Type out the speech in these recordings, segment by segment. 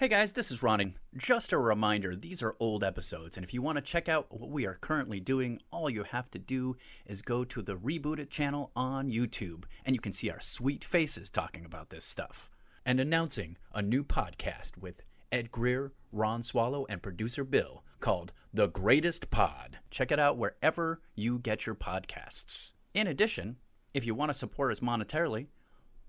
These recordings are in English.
Hey guys, this is Ronning. Just a reminder, these are old episodes, and if you want to check out what we are currently doing, all you have to do is go to the Rebooted channel on YouTube, and you can see our sweet faces talking about this stuff. And announcing a new podcast with Ed Greer, Ron Swallow, and producer Bill called The Greatest Pod. Check it out wherever you get your podcasts. In addition, if you want to support us monetarily,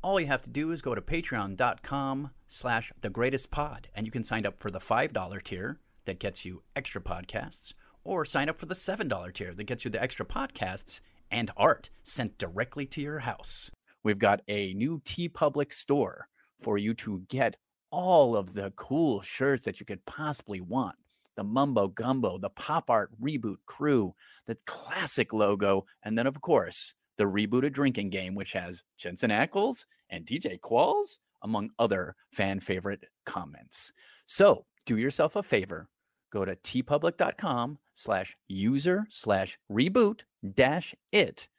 all you have to do is go to patreon.com slash the greatest pod and you can sign up for the $5 tier that gets you extra podcasts or sign up for the $7 tier that gets you the extra podcasts and art sent directly to your house. We've got a new TeePublic store for you to get all of the cool shirts that you could possibly want. The mumbo gumbo the pop art reboot crew the classic logo and then of course the rebooted drinking game, which has Jensen Ackles and DJ Qualls, among other fan favorite comments. So do yourself a favor. Go to teepublic.com slash user slash reboot dash it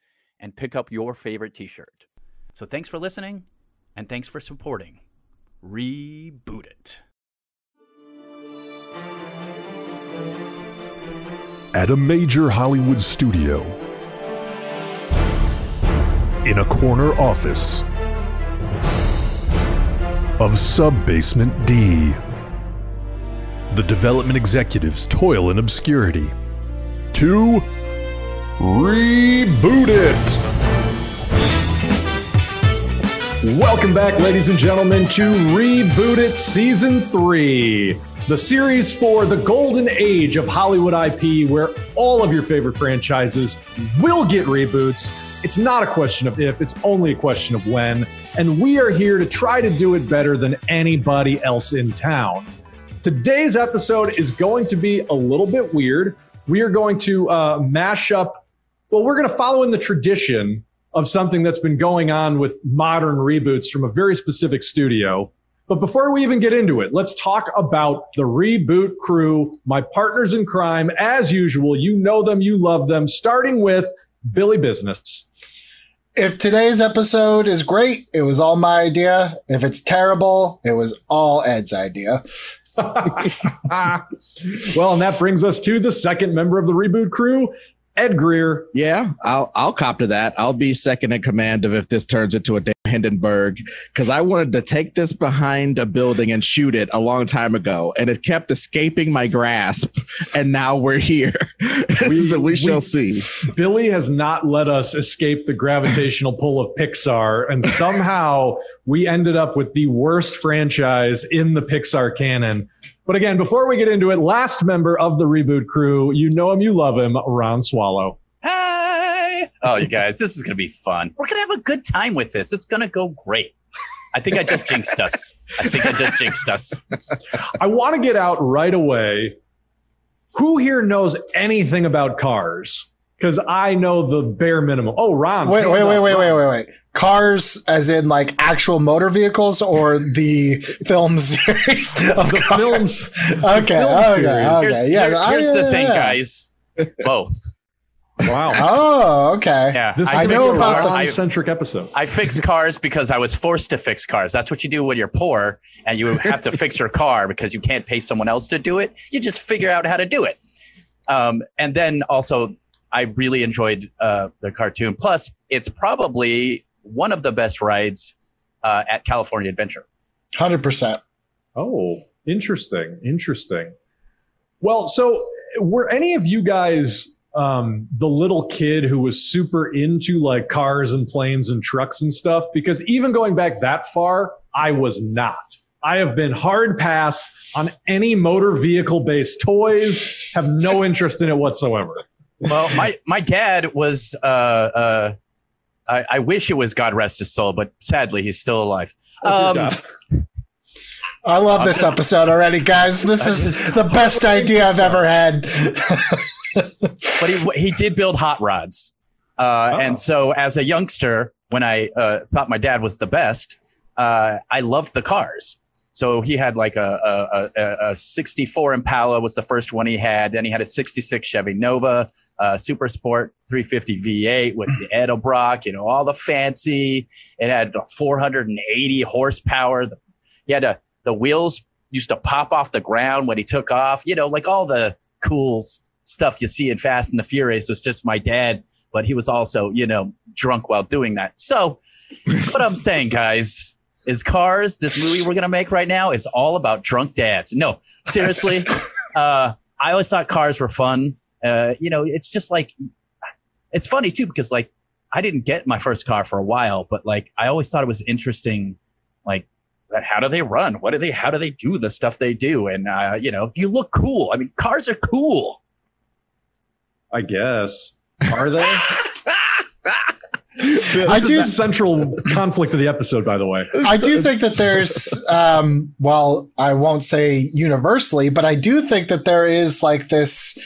and pick up your favorite t-shirt. So thanks for listening and thanks for supporting Reboot It. At a major Hollywood studio, in a corner office of Sub Basement D. The development executives toil in obscurity to reboot it. Welcome back, ladies and gentlemen, to Reboot It Season 3, the series for the golden age of Hollywood IP where all of your favorite franchises will get reboots it's not a question of if, it's only a question of when. And we are here to try to do it better than anybody else in town. Today's episode is going to be a little bit weird. We are going to uh, mash up, well, we're going to follow in the tradition of something that's been going on with modern reboots from a very specific studio. But before we even get into it, let's talk about the reboot crew, my partners in crime. As usual, you know them, you love them, starting with Billy Business if today's episode is great, it was all my idea. If it's terrible, it was all Ed's idea. well, and that brings us to the second member of the reboot crew, Ed Greer. Yeah, I'll I'll cop to that. I'll be second in command of if this turns into a Hindenburg because I wanted to take this behind a building and shoot it a long time ago, and it kept escaping my grasp. And now we're here, we, so we shall see. Billy has not let us escape the gravitational pull of Pixar, and somehow we ended up with the worst franchise in the Pixar canon. But again, before we get into it, last member of the reboot crew, you know him, you love him, Ron Swallow. Hi. Oh, you guys, this is going to be fun. We're going to have a good time with this. It's going to go great. I think I just jinxed us. I think I just jinxed us. I want to get out right away. Who here knows anything about cars? Because I know the bare minimum. Oh, Ron. Wait, wait, wait, wait, wait, wait, wait. Cars as in like actual motor vehicles or the film series of the cars? films okay, film okay, okay, here's, yeah here, here's the thing guys. Both. Wow. Oh okay. Yeah this I know about the centric episode. I fix cars because I was forced to fix cars. That's what you do when you're poor and you have to fix your car because you can't pay someone else to do it. You just figure out how to do it. Um, and then also I really enjoyed uh, the cartoon. Plus, it's probably one of the best rides uh, at California Adventure. Hundred percent. Oh, interesting, interesting. Well, so were any of you guys um, the little kid who was super into like cars and planes and trucks and stuff? Because even going back that far, I was not. I have been hard pass on any motor vehicle based toys. Have no interest in it whatsoever. Well, my my dad was uh, uh, I, I, wish it was God rest his soul, but sadly he's still alive. Um, I love this episode already, guys. This is the best idea I've ever had. but he he did build hot rods, uh, oh. and so as a youngster, when I uh, thought my dad was the best, uh, I loved the cars. So he had like a, a, a, a, 64 Impala was the first one he had. Then he had a 66 Chevy Nova, uh, Super Sport 350 V8 with the Edelbrock, you know, all the fancy. It had 480 horsepower. He had a, the wheels used to pop off the ground when he took off. You know, like all the cool stuff you see in Fast and the Furious was just my dad, but he was also, you know, drunk while doing that. So, what I'm saying, guys, is Cars, this movie we're gonna make right now, is all about drunk dads. No, seriously, uh, I always thought Cars were fun. Uh, you know, it's just like it's funny too because like I didn't get my first car for a while, but like I always thought it was interesting, like how do they run? What do they? How do they do the stuff they do? And uh, you know, you look cool. I mean, cars are cool. I guess. Are they? I This is do- the central conflict of the episode, by the way. I do think that there's, um, well, I won't say universally, but I do think that there is like this.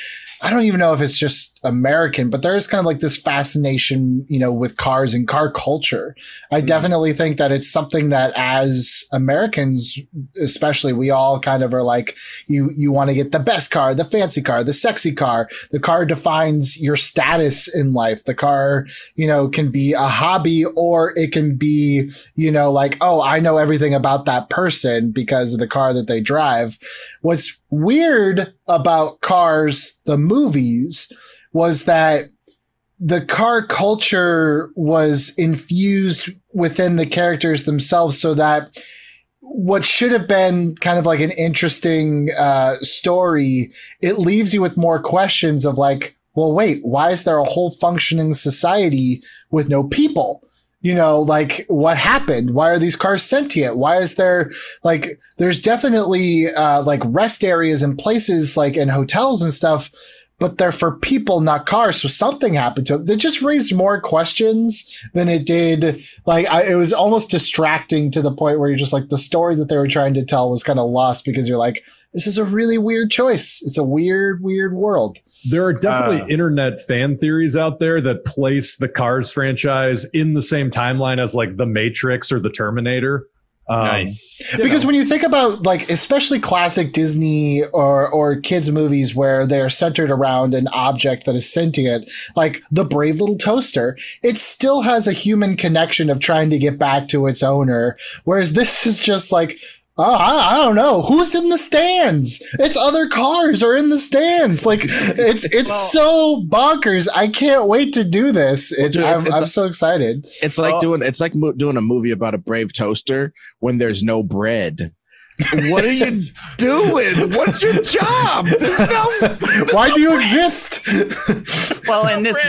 I don't even know if it's just American, but there is kind of like this fascination, you know, with cars and car culture. I mm-hmm. definitely think that it's something that as Americans, especially, we all kind of are like, you, you want to get the best car, the fancy car, the sexy car. The car defines your status in life. The car, you know, can be a hobby or it can be, you know, like, oh, I know everything about that person because of the car that they drive. What's weird about Cars, the movies, was that the car culture was infused within the characters themselves so that what should have been kind of like an interesting uh, story, it leaves you with more questions of like, well, wait, why is there a whole functioning society with no people? You know, like what happened? Why are these cars sentient? Why is there like there's definitely uh, like rest areas and places like in hotels and stuff, but they're for people, not cars. So something happened to it. They just raised more questions than it did. Like I, it was almost distracting to the point where you're just like the story that they were trying to tell was kind of lost because you're like, this is a really weird choice. It's a weird, weird world. There are definitely Uh. internet fan theories out there that place the Cars franchise in the same timeline as like The Matrix or The Terminator. Um, nice. because know. when you think about like especially classic disney or or kids movies where they're centered around an object that is sentient like the brave little toaster it still has a human connection of trying to get back to its owner whereas this is just like Oh, I, I don't know who's in the stands. It's other cars are in the stands. Like it's it's Well- so bonkers. I can't wait to do this. It, Dude, I'm, it's I'm a- so excited. It's like Oh. doing it's like mo- doing a movie about a brave toaster when there's no bread. What are you doing? What's your job? There's no- Why do you exist? Well, and this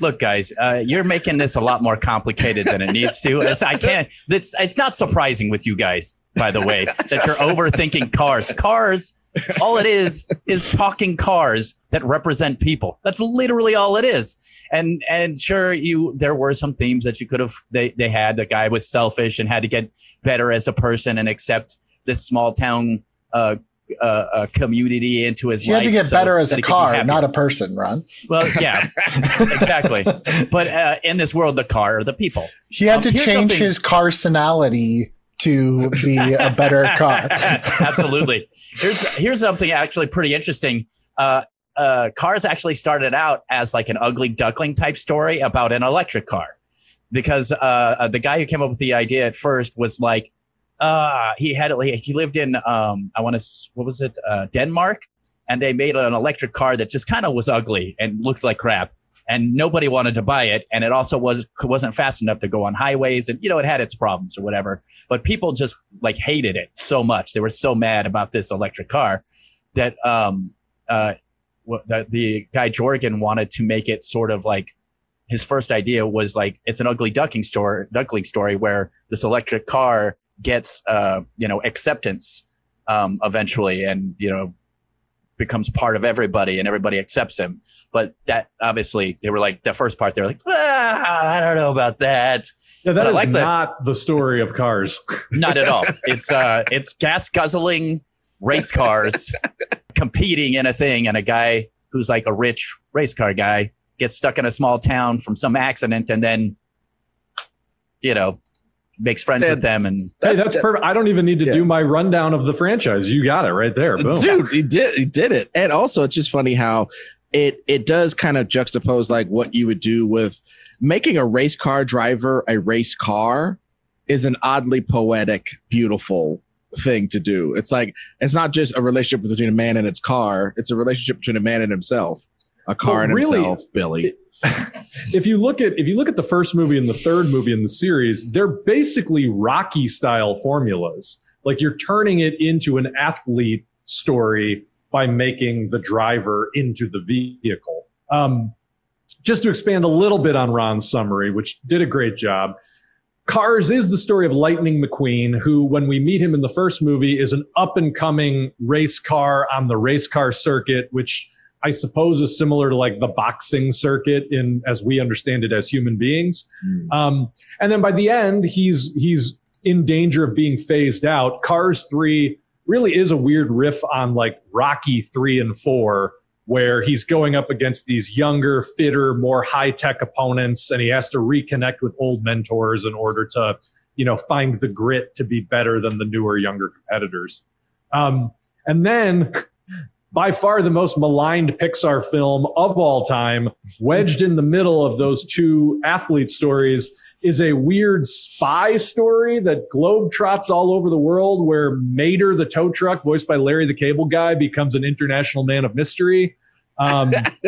look, guys, uh, you're making this a lot more complicated than it needs to. It's, I can't. It's it's not surprising with you guys, by the way, that you're overthinking cars. Cars, all it is is talking cars that represent people. That's literally all it is. And and sure, you there were some themes that you could have they they had. The guy was selfish and had to get better as a person and accept this small town. Uh, uh, uh, community into his He life. had to get so better as a he could be car, not a person, Ron. Well, yeah, exactly. But uh, in this world, the car are the people. He had Um, to change something- his personality to be a better car. Absolutely. Here's here's something actually pretty interesting. Uh, uh, cars actually started out as like an ugly duckling type story about an electric car, because uh, uh, the guy who came up with the idea at first was like, uh, he had he lived in um, I want to what was it uh, Denmark, and they made an electric car that just kind of was ugly and looked like crap. And nobody wanted to buy it, and it also was wasn't fast enough to go on highways, and you know it had its problems or whatever but people just like hated it so much. They were so mad about this electric car that um uh the, the guy Jorgen wanted to make it sort of like his first idea was like it's an ugly ducking story duckling story where this electric car gets uh you know acceptance um eventually and you know becomes part of everybody and everybody accepts him but that obviously they were like the first part they were like ah, i don't know about that Yeah, But that I is like that- not the story of Cars. not at all. It's uh, it's gas guzzling race cars competing in a thing, and a guy who's like a rich race car guy gets stuck in a small town from some accident, and then you know makes friends Yeah, with them, and hey, that's perfect. I don't even need to Yeah. do my rundown of the franchise. You got it right there. Boom. dude he did he did it and also it's just funny how it it does kind of juxtapose like what you would do with making a race car driver a race car is an oddly poetic beautiful thing to do. It's like it's not just a relationship between a man and its car; it's a relationship between a man and himself, a car Well, and really, himself. Billy, if you look at if you look at the first movie and the third movie in the series, they're basically Rocky style formulas. Like you're turning it into an athlete story by making the driver into the vehicle. Um, just to expand a little bit on Ron's summary, which did a great job. Cars is the story of Lightning McQueen, who, when we meet him in the first movie, is an up and coming race car on the race car circuit, which I suppose is similar to like the boxing circuit in as we understand it as human beings. Um, and then by the end, he's he's in danger of being phased out. Cars three really is a weird riff on like Rocky three and four, where he's going up against these younger, fitter, more high tech opponents, and he has to reconnect with old mentors in order to, you know, find the grit to be better than the newer, younger competitors. Um, and then by far the most maligned Pixar film of all time, wedged in the middle of those two athlete stories, is a weird spy story that globetrots all over the world where Mater the tow truck, voiced by Larry the Cable Guy, becomes an international man of mystery. Um,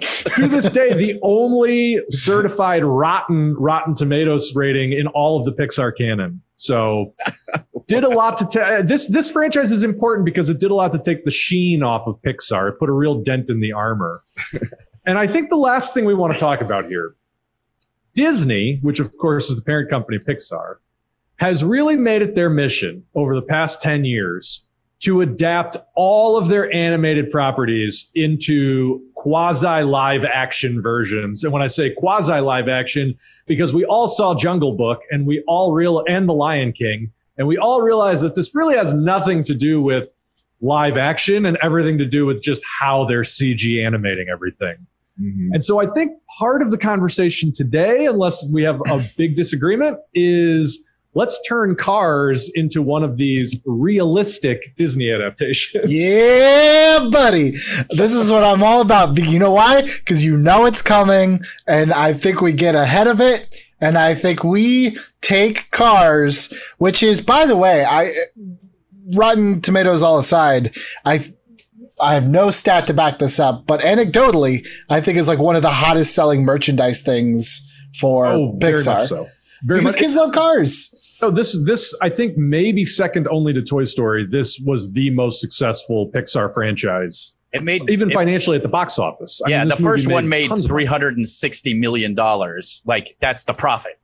to this day, the only certified rotten Rotten Tomatoes rating in all of the Pixar canon. So, did a lot to ta- uh, this. This franchise is important because it did a lot to take the sheen off of Pixar. It put a real dent in the armor. and I think the last thing we want to talk about here, Disney, which of course is the parent company of Pixar, has really made it their mission over the past ten years to adapt all of their animated properties into quasi live action versions. And when I say quasi live action, because we all saw Jungle Book and we all real and The Lion King, and we all realize that this really has nothing to do with live action and everything to do with just how they're CG animating everything. Mhm. And so I think part of the conversation today, unless we have a big disagreement, is let's turn cars into one of these realistic Disney adaptations. Yeah, buddy. This is what I'm all about. You know why? Because you know it's coming, and I think we get ahead of it. And I think we take cars, which is, by the way, I Rotten Tomatoes all aside, I I have no stat to back this up, but anecdotally, I think is like one of the hottest selling merchandise things for Oh, very Pixar. so. Very Because much. kids love cars. No, this this I think maybe second only to Toy Story. This was the most successful Pixar franchise, It made even it- financially at the box office. I yeah, mean, the this movie first one made tons of money. three hundred and sixty million dollars. Like that's the profit.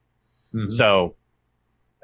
Mhm. So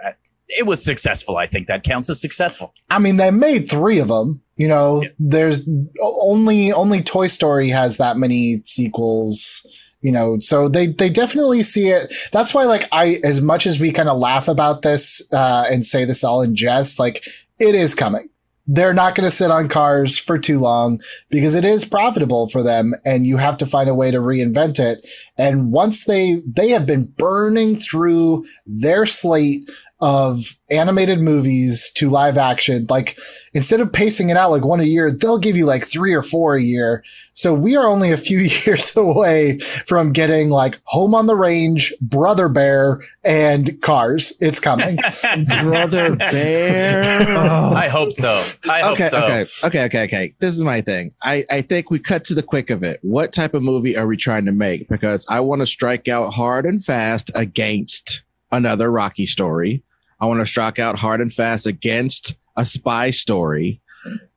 that, it was successful. I think that counts as successful. I mean, they made three of them. You know, Yeah. there's only only Toy Story has that many sequels. You know, so they they definitely see it. That's why, like, I as much as we kind of laugh about this uh, and say this all in jest, like, it is coming. They're not going to sit on cars for too long because it is profitable for them, and you have to find a way to reinvent it. And once they they have been burning through their slate of animated movies to live action, like instead of pacing it out like one a year, they'll give you like three or four a year. So we are only a few years away from getting like Home on the Range, Brother Bear, and Cars. It's coming. Brother Bear. Oh, I hope so. I hope okay, so. okay, okay, okay, okay. This is my thing. I, I think we cut to the quick of it. What type of movie are we trying to make? Because I want to strike out hard and fast against another Rocky story. I want to strike out hard and fast against a spy story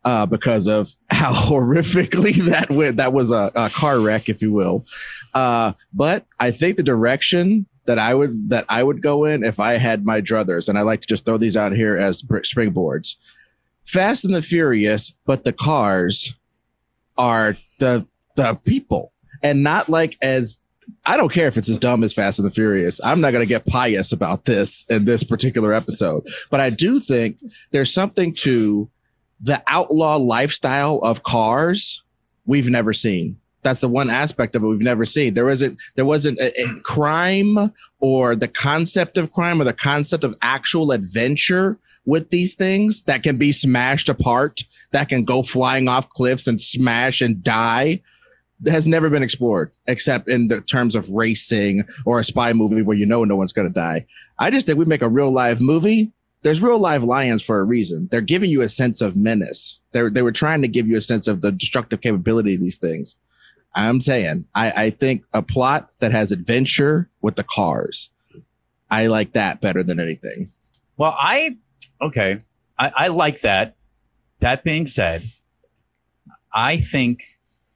uh, because of how horrifically that went. That was a, a car wreck, if you will. Uh, but I think the direction that I would that I would go in if I had my druthers, and I like to just throw these out here as springboards. Fast and the Furious, but the cars are the the people, and not like as I don't care if it's as dumb as Fast and the Furious. I'm not going to get pious about this in this particular episode, but I do think there's something to the outlaw lifestyle of cars we've never seen. That's the one aspect of it we've never seen. There wasn't there wasn't a, a crime or the concept of crime or the concept of actual adventure with these things that can be smashed apart, that can go flying off cliffs and smash and die has never been explored except in the terms of racing or a spy movie where you know no one's going to die. I just think we make a real live movie there's real live lions for a reason. They're giving you a sense of menace. They they were trying to give you a sense of the destructive capability of these things. I'm saying I, I think a plot that has adventure with the cars. I like that better than anything. Well, I okay. I, I like that. That being said, I think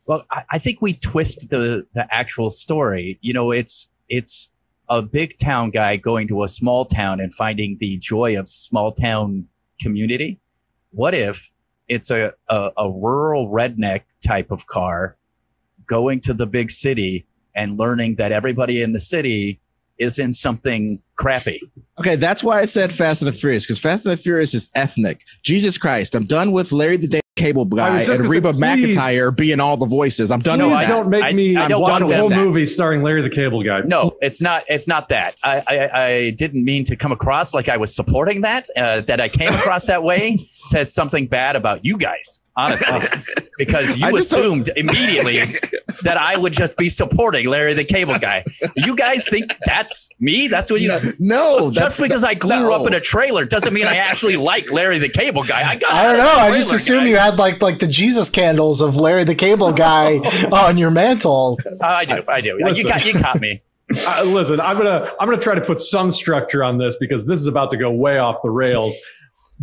well, I, I think we twist the the actual story. You know, it's it's a big town guy going to a small town and finding the joy of small town community. What if it's a, a, a rural redneck type of car going to the big city and learning that everybody in the city is in something crappy. Okay, that's why I said Fast and the Furious because Fast and the Furious is ethnic. Jesus Christ, I'm done with Larry the Day Cable Guy and Reba say, McEntire being all the voices. I'm done. No, with I don't make me I, I don't watch a whole movie starring Larry the Cable Guy. No, it's not. It's not that. I, I, I didn't mean to come across like I was supporting that. Uh, that I came across that way says something bad about you guys honestly, because you assumed immediately that I would just be supporting Larry the Cable Guy. You guys think that's me? That's what you no. Just because I grew no. up in a trailer doesn't mean I actually like Larry the Cable Guy. I got. I don't know. I just assume guy. you had like like the Jesus candles of Larry the Cable Guy on your mantle. Uh, I do. I do. Listen. You got you caught me. Uh, listen, I'm gonna I'm gonna try to put some structure on this because this is about to go way off the rails.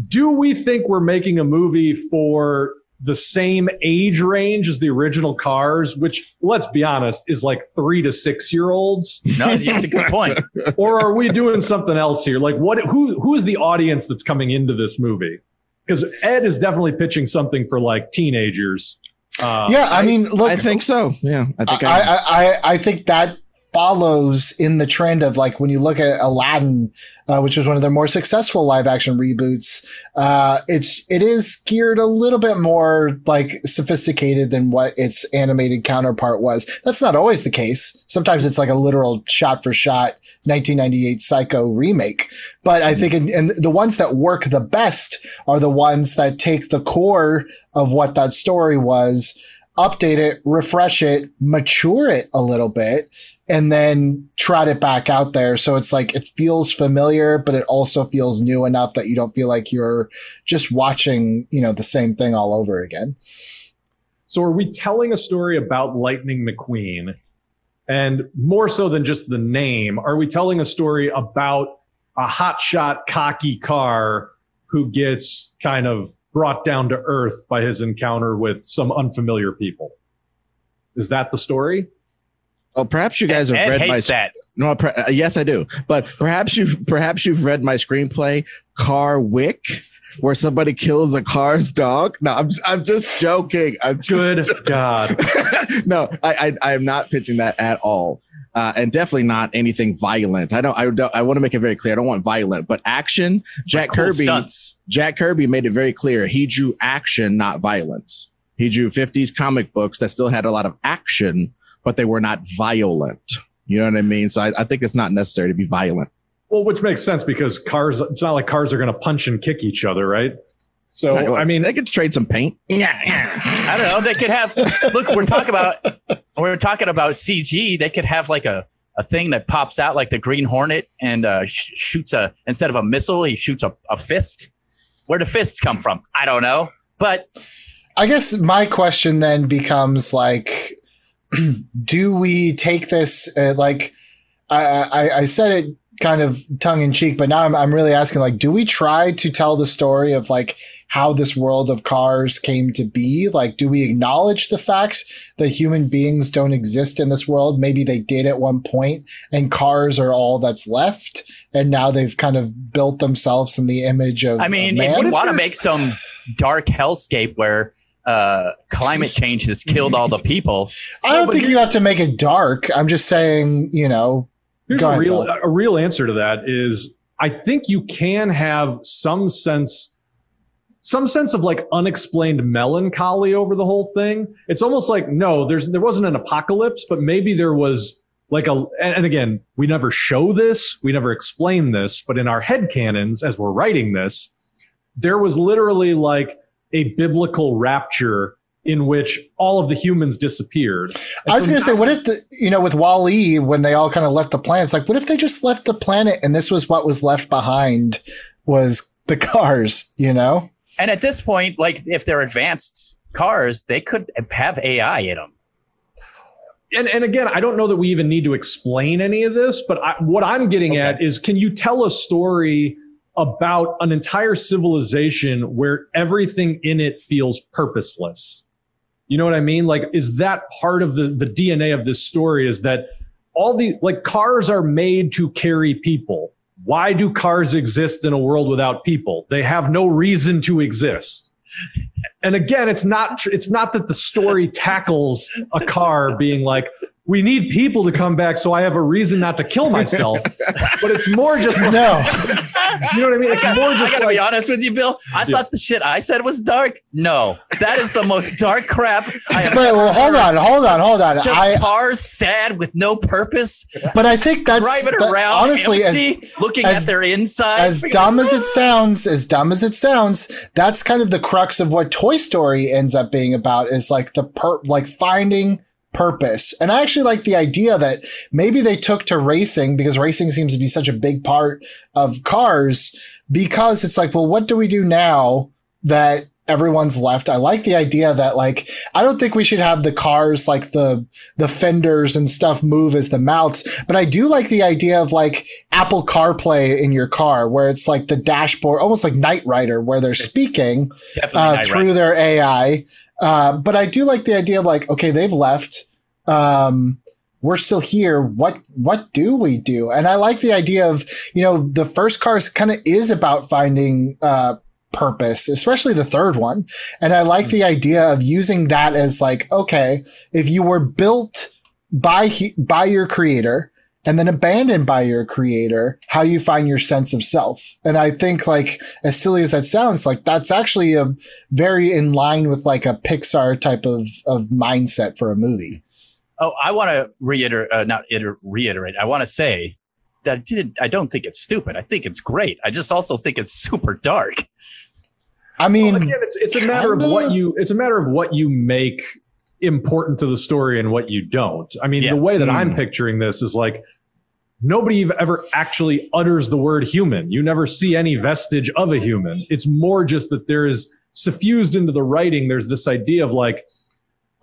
Do we think we're making a movie for the same age range as the original cars, which let's be honest, is like three to six year olds. No, that's a good point. or are we doing something else here? Like what who who is the audience that's coming into this movie? Because Ed is definitely pitching something for like teenagers. Uh, yeah, I, I, mean, look, I think so. Yeah, I think I, I, I, I think that follows in the trend of like when you look at Aladdin, uh, which was one of their more successful live action reboots. Uh, it's it is geared a little bit more like sophisticated than what its animated counterpart was. That's not always the case. Sometimes it's like a literal shot for shot 1998 Psycho remake. But I think and the ones that work the best are the ones that take the core of what that story was update it, refresh it, mature it a little bit, and then trot it back out there. So it's like it feels familiar, but it also feels new enough that you don't feel like you're just watching, you know, the same thing all over again. So are we telling a story about Lightning McQueen? And more so than just the name, are we telling a story about a hotshot, cocky car who gets kind of brought down to earth by his encounter with some unfamiliar people. Is that the story? Well, perhaps you guys have Ed read my that. No, per, uh, yes, I do. But perhaps you perhaps you've read my screenplay, Car Wick, where somebody kills a car's dog. No, I'm I'm just joking. I'm just Good joking. God. no, I, I I am not pitching that at all uh, and definitely not anything violent. I don't. I don't. I want to make it very clear. I don't want violent, but action. Jack cool Kirby. Stunts. Jack Kirby made it very clear. He drew action, not violence. He drew 50s comic books that still had a lot of action, but they were not violent. You know what I mean? So I, I think it's not necessary to be violent. Well, which makes sense because cars. It's not like cars are going to punch and kick each other, right? So right, well, I mean, they could trade some paint. Yeah, yeah. I don't know. They could have. look, we're talking about we're talking about CG. They could have like a a thing that pops out like the Green Hornet and uh, sh- shoots a instead of a missile, he shoots a, a fist. Where do fists come from? I don't know, but I guess my question then becomes like, do we take this uh, like? I, I, I said it kind of tongue in cheek, but now I'm, I'm really asking like, do we try to tell the story of like how this world of cars came to be? Like, do we acknowledge the facts that human beings don't exist in this world? Maybe they did at one point and cars are all that's left. And now they've kind of built themselves in the image of. I mean, if you want to make some dark hellscape where uh, climate change has killed all the people. I don't think you have to make it dark. I'm just saying, you know, Here's a real a real answer to that is I think you can have some sense some sense of like unexplained melancholy over the whole thing. It's almost like no, there's there wasn't an apocalypse, but maybe there was like a and again, we never show this, we never explain this, but in our head canons as we're writing this, there was literally like a biblical rapture in which all of the humans disappeared. And I was so going to say, what if the, you know, with WALL-E, when they all kind of left the planet, it's like, what if they just left the planet and this was what was left behind was the cars, you know? And at this point, like if they're advanced cars, they could have AI in them. and and again, I don't know that we even need to explain any of this, but I, what I'm getting Okay. at is, can you tell a story about an entire civilization where everything in it feels purposeless? You know what I mean? Like, is that part of the the DNA of this story? Is that all the like cars are made to carry people? Why do cars exist in a world without people? They have no reason to exist. And again, it's not it's not that the story tackles a car being like we need people to come back so I have a reason not to kill myself. but it's more just No. you know what I mean? It's I more gotta, I just gotta like be honest with you, Bill. I thought the shit I said was dark. No, that is the most dark crap I have. But well, hold on, hold on, hold on. Just I cars sad with no purpose, but I think that's driving that- around honestly as looking as- at their inside. as dumb as it sounds, as dumb as it sounds, that's kind of the crux of what Toy Story ends up being about is like the per like finding purpose. And I actually like the idea that maybe they took to racing because racing seems to be such a big part of cars because it's like, well, what do we do now that everyone's left? I like the idea that like I don't think we should have the cars like the the fenders and stuff move as the mouths, but I do like the idea of like Apple CarPlay in your car where it's like the dashboard almost like Knight Rider where they're speaking uh, through Rider. their AI. Uh, but I do like the idea of like, okay, they've left. Um, we're still here. What what do we do? And I like the idea of you know the first cars kind of is about finding uh, purpose, especially the third one. And I like the idea of using that as like, okay, if you were built by he- by your creator and then abandoned by your creator, how do you find your sense of self? And I think like as silly as that sounds, like that's actually a very in line with like a Pixar type of of mindset for a movie. Oh, I want to reiterate, uh, not iter- reiterate. I want to say that I, did, I don't think it's stupid. I think it's great. I just also think it's super dark. I mean, Well, again, it's it's a matter of kinda- what you it's a matter of what you make important to the story and what you don't. I mean, Yeah. the way that I'm Mm. picturing this is like nobody ever actually utters the word human. You never see any vestige of a human. It's more just that there is suffused into the writing. There's this idea of like,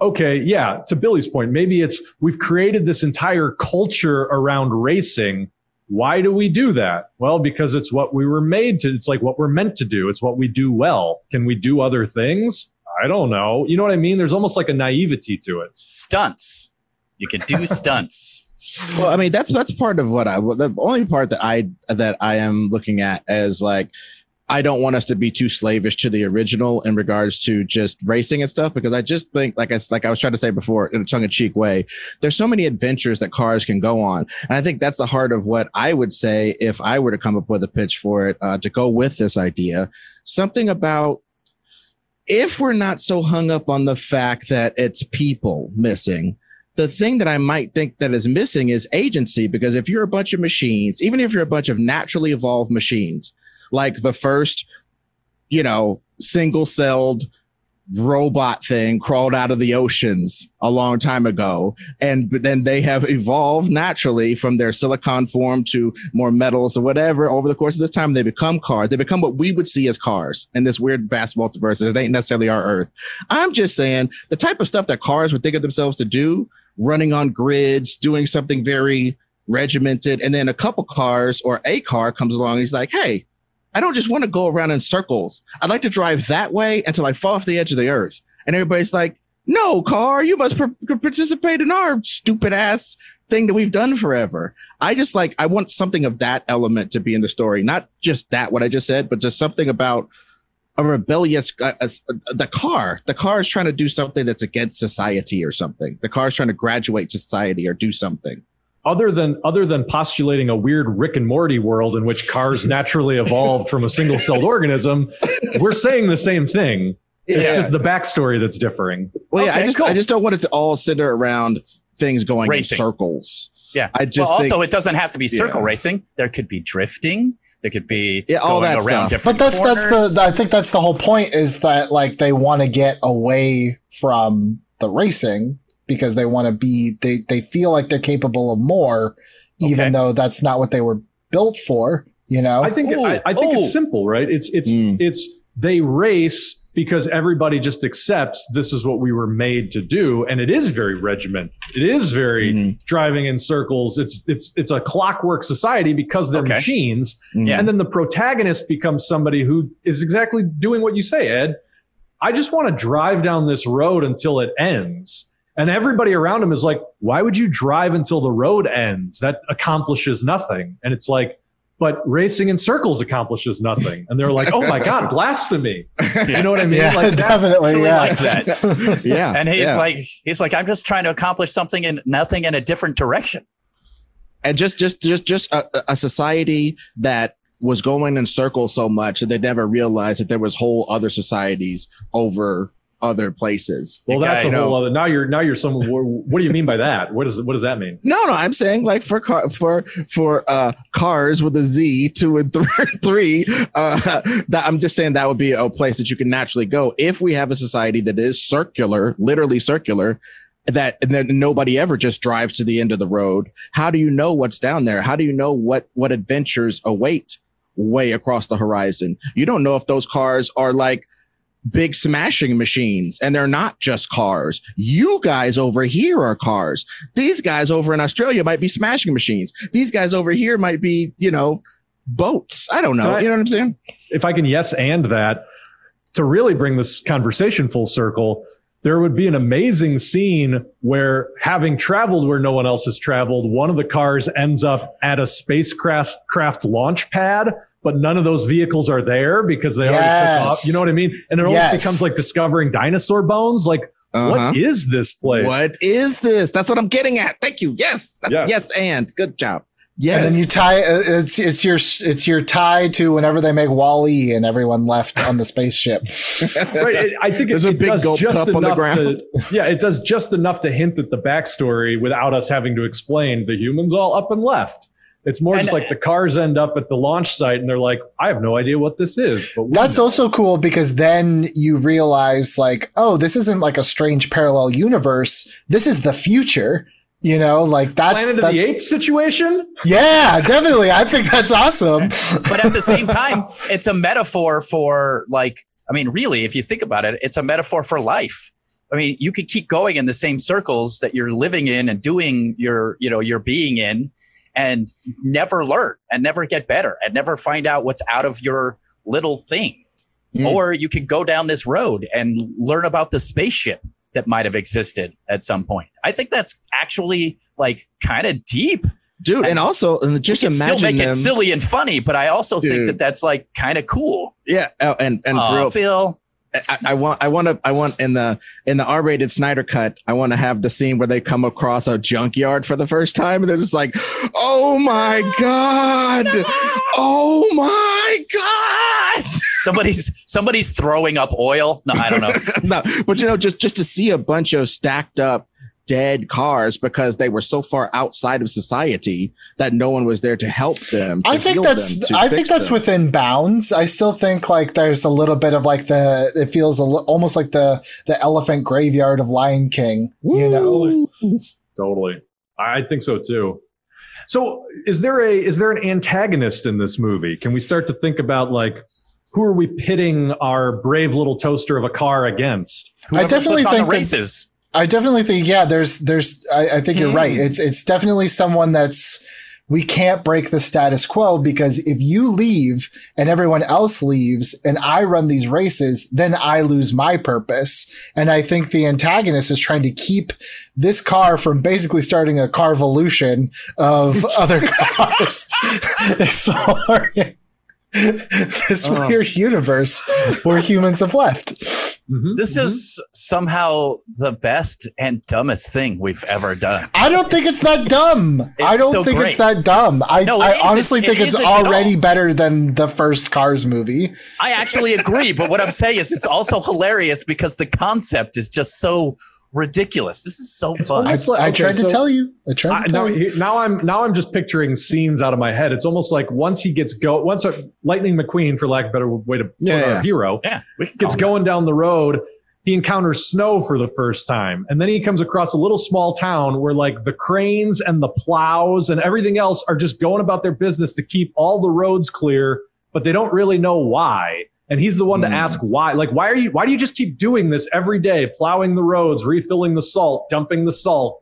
okay, yeah, to Billy's point, maybe it's we've created this entire culture around racing. Why do we do that? Well, because it's what we were made to. It's like what we're meant to do. It's what we do well. Can we do other things? I don't know. You know what I mean? There's almost like a naivety to it. Stunts. You can do stunts. Well, I mean, that's that's part of what I the only part that I that I am looking at as like I don't want us to be too slavish to the original in regards to just racing and stuff because I just think like I like I was trying to say before in a tongue in cheek way, there's so many adventures that cars can go on, and I think that's the heart of what I would say if I were to come up with a pitch for it uh, to go with this idea, something about if we're not so hung up on the fact that it's people missing the thing that I might think that is missing is agency because if you're a bunch of machines, even if you're a bunch of naturally evolved machines, like the first, you know, single celled robot thing crawled out of the oceans a long time ago and then they have evolved naturally from their silicon form to more metals or whatever over the course of this time they become cars they become what we would see as cars in this weird vast multiverse it ain't necessarily our earth i'm just saying the type of stuff that cars would think of themselves to do running on grids, doing something very regimented. And then a couple cars or a car comes along. And he's like, hey, I don't just want to go around in circles. I'd like to drive that way until I fall off the edge of the earth. And everybody's like, no, car, you must par- participate in our stupid ass thing that we've done forever. I just like, I want something of that element to be in the story, not just that, what I just said, but just something about a rebellious uh, uh, the car the car is trying to do something that's against society or something the car is trying to graduate society or do something Other than other than postulating a weird Rick and Morty world in which cars naturally evolved from a single celled organism, we're saying the same thing. It's Yeah. just the backstory that's differing. well yeah i just cool. i just don't want it to all center around things going Racing. in circles Yeah. i just well, think also, it doesn't have to be circle Yeah. racing. There could be drifting. There could be Yeah, all going that around stuff. but that's that's the I think that's the whole point is that like they want to get away from the racing because they want to be they they feel like they're capable of more even Okay. though that's not what they were built for You know, I think Ooh, I, I think ooh. it's simple, right? It's it's Mm. it's they race because everybody just accepts this is what we were made to do, and it is very regimented. It is very Mhm. driving in circles. It's it's it's a clockwork society because they're Okay. machines, Yeah. and then the protagonist becomes somebody who is exactly doing what you say, Ed. I just want to drive down this road until it ends. And everybody around him is like, why would you drive until the road ends? That accomplishes nothing. And it's like, but racing in circles accomplishes nothing. And they're like, oh my God, blasphemy. You know what I mean? yeah, like, definitely, yeah. like that. yeah. And he's yeah. like, he's like, I'm just trying to accomplish something and nothing in a different direction. and just just just just a, a society that was going in circles so much that they never realized that there was whole other societies over other places. well, that's a whole other. Now you're now you're some. What do you mean by that? What does what does that mean? No, no, I'm saying like for car for for uh cars with a Z two and th- three. Uh, that I'm just saying that would be a place that you can naturally go if we have a society that is circular, literally circular. That and then nobody ever just drives to the end of the road. How do you know what's down there? How do you know what what adventures await way across the horizon? You don't know if those cars are like big smashing machines and they're not just cars. You guys over here are cars. These guys over in Australia might be smashing machines. These guys over here might be, you know, boats. I don't know. Right. You know what I'm saying? if I can yes and that to really bring this conversation full circle, there would be an amazing scene where having traveled where no one else has traveled, one of the cars ends up at a spacecraft craft launch pad, but none of those vehicles are there because they already took off. You know what I mean? And it almost becomes like discovering dinosaur bones. Like, Uh-huh. what is this place? What is this? That's what I'm getting at. Thank you. Yes. Yes. yes. And good job. Yes. And then you tie uh, it's it's your it's your tie to whenever they make WALL-E and everyone left on the spaceship. right. It, I think it, a it big does gulp just cup on the enough ground. to, yeah, it does just enough to hint at the backstory without us having to explain the humans all up and left. It's more And- just like the cars end up at the launch site and they're like, I have no idea what this is. But That's know. also cool because then you realize like, oh, this isn't like a strange parallel universe. This is the future. You know, like that's, Planet of that's the Apes situation. yeah, definitely. I think that's awesome. But at the same time, it's a metaphor for like, I mean, really, if you think about it, it's a metaphor for life. I mean, you could keep going in the same circles that you're living in and doing your, you know, your being in and never learn and never get better and never find out what's out of your little thing. Mm. Or you could go down this road and learn about the spaceship that might have existed at some point. I think that's actually like kind of deep. dude. And also, and just can still make them. it silly and funny, but I also think that that's like kind of cool. yeah. Oh, and and real, Phil. I, I want I want to I want in the in the R-rated Snyder cut I want to have the scene where they come across a junkyard for the first time and they're just like oh my god oh my god somebody's somebody's throwing up oil. No, I don't know. no but you know just just to see a bunch of stacked up dead cars because they were so far outside of society that no one was there to help them to I think that's them, I think that's them. within bounds. I still think like there's a little bit of like the it feels a li- almost like the the elephant graveyard of Lion King. You know, Totally. I think so too. So is there a is there an antagonist in this movie? Can we start to think about like who are we pitting our brave little toaster of a car against? Whoever definitely puts on think the that- races. I definitely think yeah. There's there's I, I think you're right. Mm. It's it's definitely someone that's we can't break the status quo because if you leave and everyone else leaves and I run these races, then I lose my purpose. And I think the antagonist is trying to keep this car from basically starting a carvolution of other cars, exploring this Oh. weird universe where humans have left. Mhm, This mhm. is somehow the best and dumbest thing we've ever done. I don't think it's that dumb. I don't so think great. it's that dumb. I, No, I honestly It think it's isn't at all. already better than the first Cars movie. I actually agree, but what I'm saying is it's also hilarious because the concept is just so ridiculous. This is so fun. I, It's like- I okay, tried so- to tell you. I tried I, to now, tell you. now I'm now I'm just picturing scenes out of my head. It's almost like once he gets go once a Lightning McQueen, for lack of a better way to put Yeah, our yeah. hero, yeah, we gets call him going down the road, he encounters snow for the first time. And then he comes across a little small town where like the cranes and the plows and everything else are just going about their business to keep all the roads clear, but they don't really know why. And he's the one Mm. to ask why. Like, why are you, why do you just keep doing this every day, plowing the roads, refilling the salt, dumping the salt?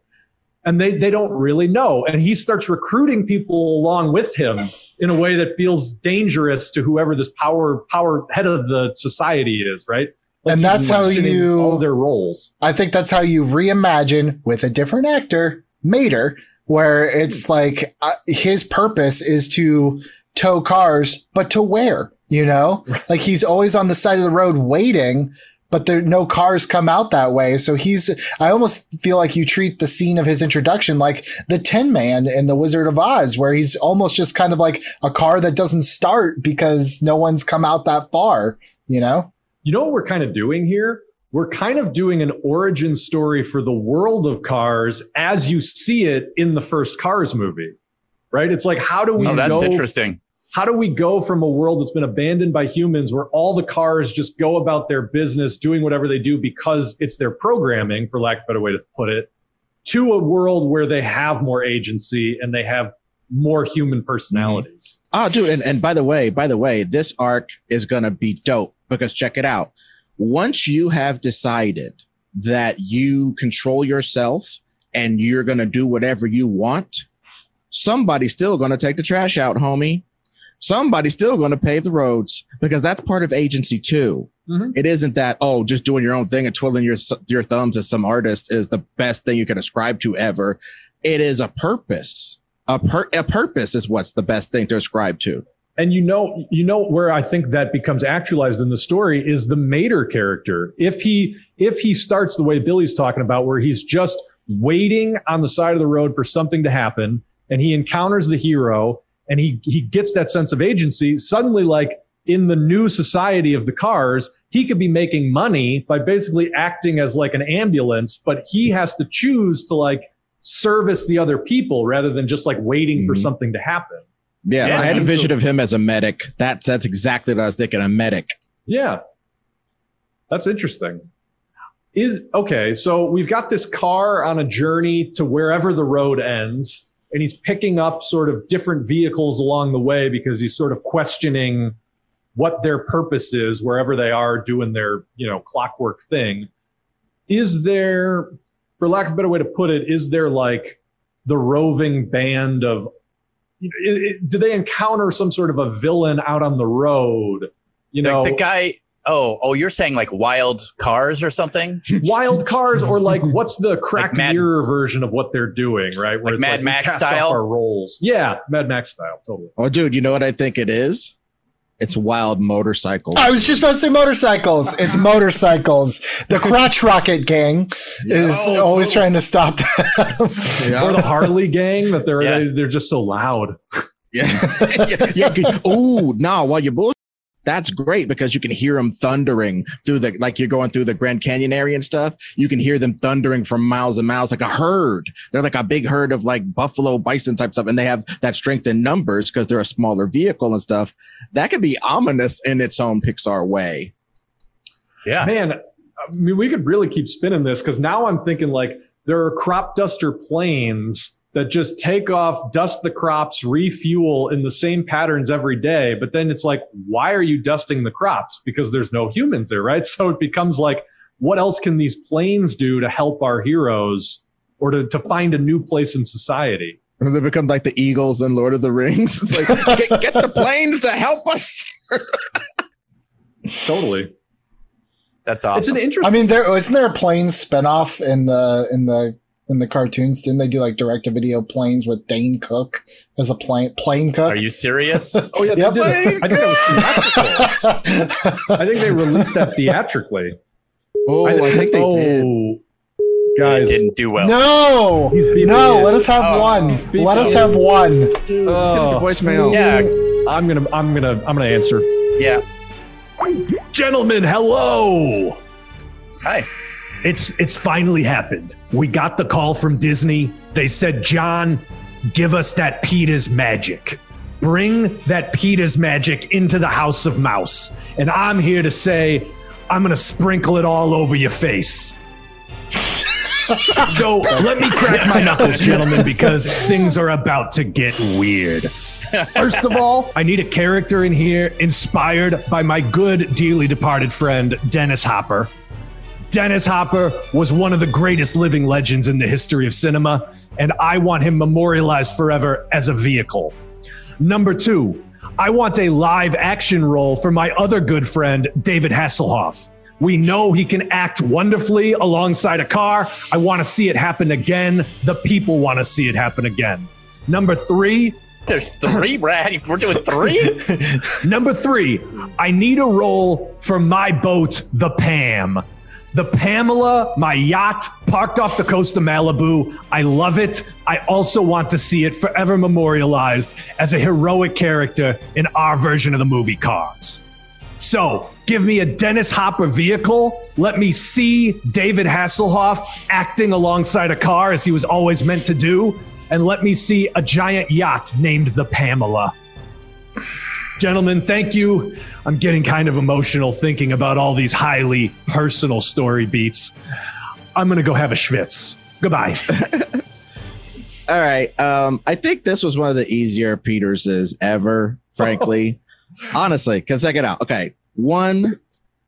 And they, they don't really know. And he starts recruiting people along with him in a way that feels dangerous to whoever this power, power head of the society is, right? And that's how you- all their roles. I think that's how you reimagine with a different actor, Mater, where it's like uh, his purpose is to tow cars, but to where? You know, like he's always on the side of the road waiting, but there no cars come out that way. So he's. I almost feel like you treat the scene of his introduction like the Tin Man in The Wizard of Oz, where he's almost just kind of like a car that doesn't start because no one's come out that far. You know. You know what we're kind of doing here? We're kind of doing an origin story for the world of cars as you see it in the first Cars movie, right? It's like, how do we Oh, that's go? interesting. How do we go from a world that's been abandoned by humans where all the cars just go about their business doing whatever they do because it's their programming, for lack of a better way to put it, to a world where they have more agency and they have more human personalities? Oh, dude, and, and by the way, by the way, this arc is gonna be dope because check it out. Once you have decided that you control yourself and you're gonna do whatever you want, somebody's still gonna take the trash out, homie. Somebody's still gonna pave the roads because that's part of agency too. Mhm. It isn't that oh, just doing your own thing and twiddling your your thumbs as some artist is the best thing you can ascribe to ever. It is a purpose. A, pur- a purpose is what's the best thing to ascribe to. And you know, you know where I think that becomes actualized in the story is the Mater character. If he if he starts the way Billy's talking about, where he's just waiting on the side of the road for something to happen, and he encounters the hero, and he he gets that sense of agency. Suddenly, like in the new society of the cars, he could be making money by basically acting as like an ambulance, but he has to choose to like service the other people rather than just like waiting for Mhm. something to happen. Yeah, Yeah, I had a vision so- of him as a medic. That's that's exactly what I was thinking. A medic. Yeah. That's interesting. Is okay, so we've got this car on a journey to wherever the road ends, and he's picking up sort of different vehicles along the way because he's sort of questioning what their purpose is wherever they are doing their, you know, clockwork thing. Is there, for lack of a better way to put it, is there like the roving band of it, it, do they encounter some sort of a villain out on the road? You Like know, the guy. Oh, oh, you're saying like wild cars or something? wild cars or like what's the cracked Mad- mirror version of what they're doing, right? Like Where it's Mad we Max cast off style? our roles. Yeah, Mad Max style, totally. Oh, dude, you know what I think it is? It's wild motorcycles. I was just about to say motorcycles. It's motorcycles. The crotch rocket gang is Oh, always cool. trying to stop them. Yeah. Or the Harley gang that they're Yeah. they, they're just so loud. yeah. yeah, yeah. good. Ooh, no, while you're bull, that's great because you can hear them thundering through the like you're going through the Grand Canyon area and stuff. You can hear them thundering from miles and miles, like a herd. They're like a big herd of like buffalo, bison type stuff, and they have that strength in numbers because they're a smaller vehicle and stuff. That could be ominous in its own Pixar way. Yeah. Man, I mean, we could really keep spinning this because now I'm thinking like there are crop duster planes that just take off, dust the crops, refuel in the same patterns every day. But then it's like, why are you dusting the crops? Because there's no humans there, right? So it becomes like, what else can these planes do to help our heroes or to, to find a new place in society? And They become like the Eagles in Lord of the Rings. It's like get, get the planes to help us. Totally. That's awesome. It's an interesting. I mean, there isn't there a planes spinoff in the in the in the cartoons? Didn't they do like direct to video planes with Dane Cook as a plane plane cook? Are you serious? oh yeah, Yep. they did. I think that was theatrical. I think they released that theatrically. Oh, I think they oh, did. Oh, guys. Didn't do well. no, He's no. Let us have Oh, one. he's beeping Let us have one. Dude, send it to Oh. voicemail. Yeah. I'm gonna, I'm gonna, I'm gonna answer. Yeah. Gentlemen, hello. Hi. It's it's finally happened. We got the call from Disney. They said, "John, give us that Peter's magic. Bring that Peter's magic into the House of Mouse." And I'm here to say, I'm gonna sprinkle it all over your face. so let me crack my knuckles, gentlemen, because things are about to get weird. First of all, I need a character in here inspired by my good, dearly departed friend, Dennis Hopper. Dennis Hopper was one of the greatest living legends in the history of cinema, and I want him memorialized forever as a vehicle. Number two, I want a live action role for my other good friend, David Hasselhoff. We know he can act wonderfully alongside a car. I want to see it happen again. The people want to see it happen again. Number three, There's three, Brad. We're doing three? Number three, I need a role for my boat, the Pam. The Pamela, my yacht, parked off the coast of Malibu. I love it. I also want to see it forever memorialized as a heroic character in our version of the movie Cars. So, give me a Dennis Hopper vehicle. Let me see David Hasselhoff acting alongside a car as he was always meant to do. And let me see a giant yacht named the Pamela. Gentlemen, thank you. I'm getting kind of emotional thinking about all these highly personal story beats. I'm going to go have a schwitz. Goodbye. All right. Um, I think this was one of the easier Peterses ever, frankly. Honestly, because check it out. Okay. One,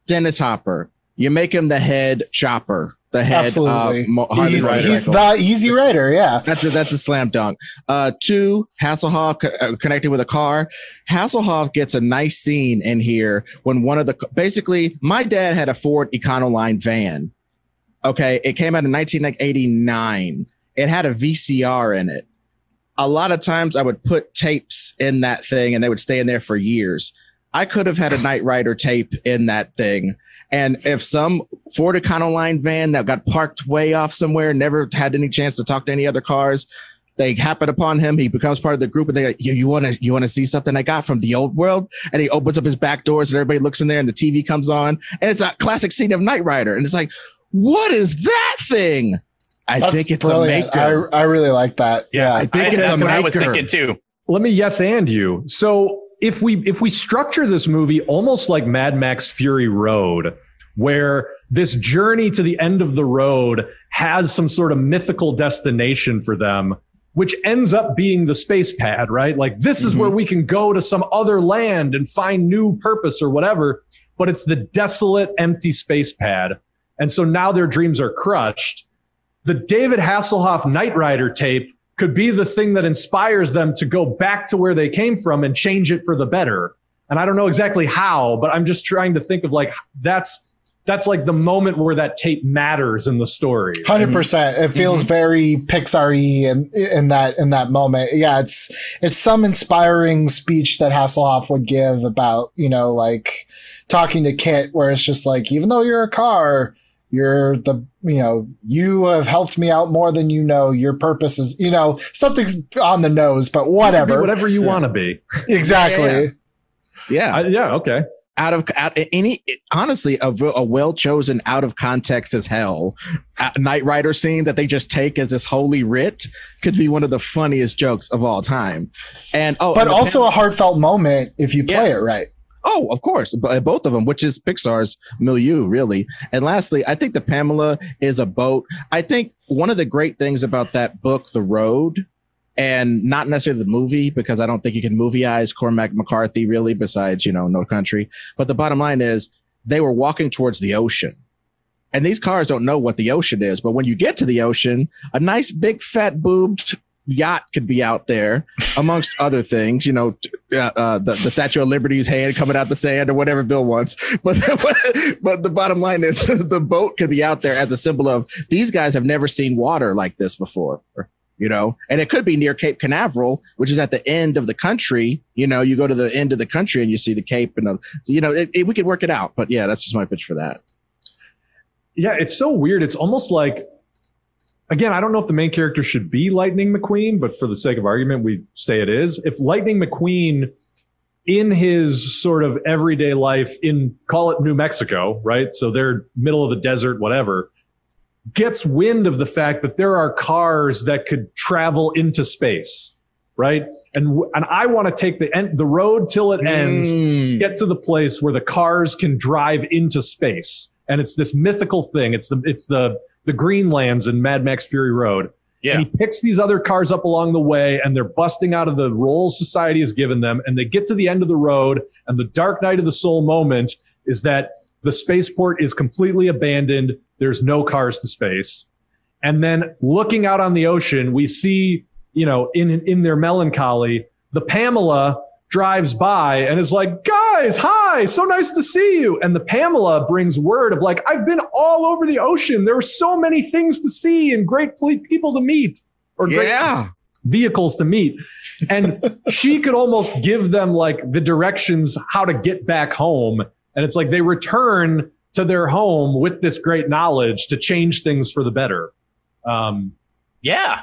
Dennis Hopper. You make him the head chopper, the head Absolutely. Mo- he's, Rider. he's the Easy Rider. Yeah. That's a, that's a slam dunk. Uh, two, Hasselhoff co- uh, connected with a car. Hasselhoff gets a nice scene in here when one of the basically my dad had a Ford Econoline van. Okay, it came out in 1989. It had a VCR in it. A lot of times I would put tapes in that thing and they would stay in there for years. I could have had a Knight Rider tape in that thing. And if some Ford Econoline van that got parked way off somewhere, never had any chance to talk to any other cars, they happen upon him. He becomes part of the group, and they like, you, you want to you want to see something I got from the old world? And he opens up his back doors, and everybody looks in there, and the TV comes on, and it's a classic scene of Knight Rider, and it's like, what is that thing? I That's think it's brilliant. a maker. I, I really like that. Yeah, Yeah. I think I- it's a that's what maker. I was thinking too. Let me yes and you. So if we if we structure this movie almost like Mad Max Fury Road, where this journey to the end of the road has some sort of mythical destination for them, which ends up being the space pad, right? Like this is mm-hmm. where we can go to some other land and find new purpose or whatever, but it's the desolate, empty space pad. And so now their dreams are crushed. The David Hasselhoff Knight Rider tape could be the thing that inspires them to go back to where they came from and change it for the better. And I don't know exactly how, but I'm just trying to think of like that's that's like the moment where that tape matters in the story. Hundred percent. It feels mm-hmm. very Pixar-y in, in that in that moment. Yeah, it's it's some inspiring speech that Hasselhoff would give about you know like talking to Kit, where it's just like even though you're a car, you're the you know you have helped me out more than you know. Your purpose is you know something's on the nose, but Be whatever. whatever you want to be. Exactly. yeah. I, yeah. Okay. out of out, any honestly a, a well chosen out of context as hell uh, Knight Rider scene that they just take as this holy writ could be one of the funniest jokes of all time. And oh, but and also Pam- a heartfelt moment if you play Yeah. it right. Oh, of course, uh, both of them, which is Pixar's milieu, really. And lastly, I think the Pamela is a boat. I think one of the great things about that book, The Road. And not necessarily the movie, because I don't think you can movieize Cormac McCarthy really, besides, you know, No Country. But the bottom line is they were walking towards the ocean. And these cars don't know what the ocean is. But when you get to the ocean, a nice big fat boobed yacht could be out there, amongst other things, you know, uh, uh, the, the Statue of Liberty's hand coming out the sand or whatever Bill wants. But, but the bottom line is the boat could be out there as a symbol of these guys have never seen water like this before. You know, and it could be near Cape Canaveral, which is at the end of the country. You know, you go to the end of the country and you see the Cape, and the, so, you know, it, it- we could work it out. But yeah, that's just my pitch for that. Yeah, it's so weird. It's almost like, again, I don't know if the main character should be Lightning McQueen, but for the sake of argument, we say it is. If Lightning McQueen, in his sort of everyday life in, call it New Mexico, right? So they're middle of the desert, whatever, gets wind of the fact that there are cars that could travel into space, right? And and I want to take the end the road till it ends, Mm. get to the place where the cars can drive into space, and it's this mythical thing. It's the it's the the Greenlands in Mad Max Fury Road. Yeah. And he picks these other cars up along the way, and they're busting out of the roles society has given them. And they get to the end of the road, and the dark night of the soul moment is that the spaceport is completely abandoned. There's no cars to space. And then looking out on the ocean, we see, you know, in in their melancholy, the Pamela drives by and is like, guys, hi, so nice to see you. And the Pamela brings word of like, I've been all over the ocean. There are so many things to see and great people to meet or great Yeah. vehicles to meet. And she could almost give them like the directions how to get back home. And it's like they return to their home with this great knowledge to change things for the better. Um, Yeah.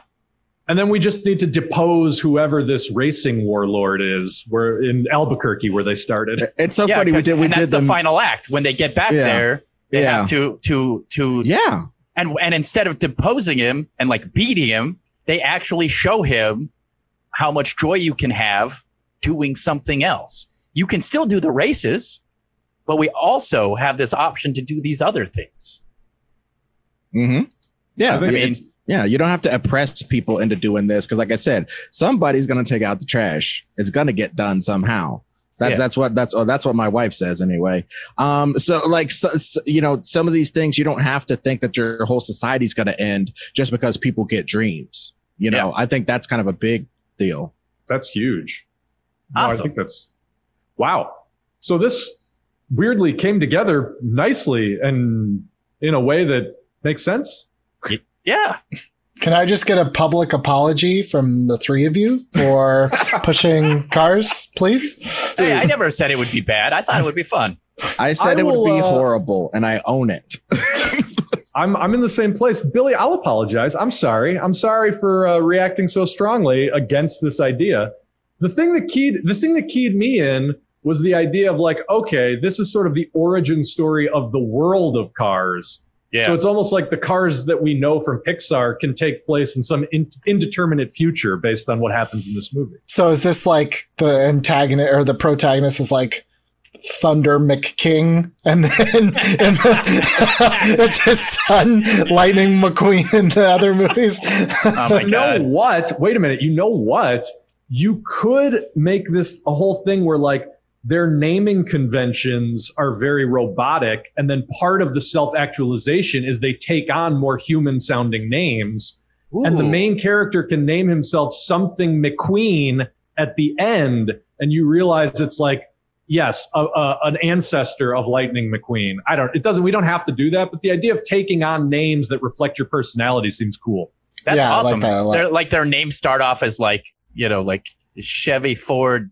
And then we just need to depose whoever this racing warlord is. We're in Albuquerque where they started. It's so yeah, funny. We 'cause- did. We and that's did the them. final act. When they get back Yeah. there, they Yeah. have to to to Yeah. and and instead of deposing him and like beating him, they actually show him how much joy you can have doing something else. You can still do the races, but we also have this option to do these other things. hmm Yeah. I think- I mean, it's- yeah. You don't have to oppress people into doing this because, like I said, somebody's going to take out the trash. It's going to get done somehow. That, Yeah. That's what that's oh, that's what my wife says anyway. Um, so like so, so, you know, some of these things you don't have to think that your whole society's going to end just because people get dreams. You know, I think that's kind of a big deal. That's huge. No, I think that's wow. So this weirdly came together nicely and in a way that makes sense. Yeah. Can I just get a public apology from the three of you for pushing cars, please? Hey, I never said it would be bad. I thought it would be fun. I said I it would be uh, horrible, and I own it. I'm I'm in the same place. Billy, I'll apologize. I'm sorry. I'm sorry for uh, reacting so strongly against this idea. The thing that keyed the thing that keyed me in was the idea of like, okay, this is sort of the origin story of the world of cars. Yeah. So it's almost like the cars that we know from Pixar can take place in some in- indeterminate future based on what happens in this movie. So is this like the antagonist or the protagonist is like Thunder McKing, and then and it's his son Lightning McQueen in the other movies? Oh my you know what? Wait a minute. You know what? You could make this a whole thing where like their naming conventions are very robotic. And then part of the self actualization is they take on more human sounding names. And the main character can name himself something McQueen at the end. And you realize it's like, yes, a, a, an ancestor of Lightning McQueen. I don't, it doesn't, we don't have to do that. But the idea of taking on names that reflect your personality seems cool. That's Yeah, I like awesome. that a. They're like their names start off as like, you know, like Chevy Ford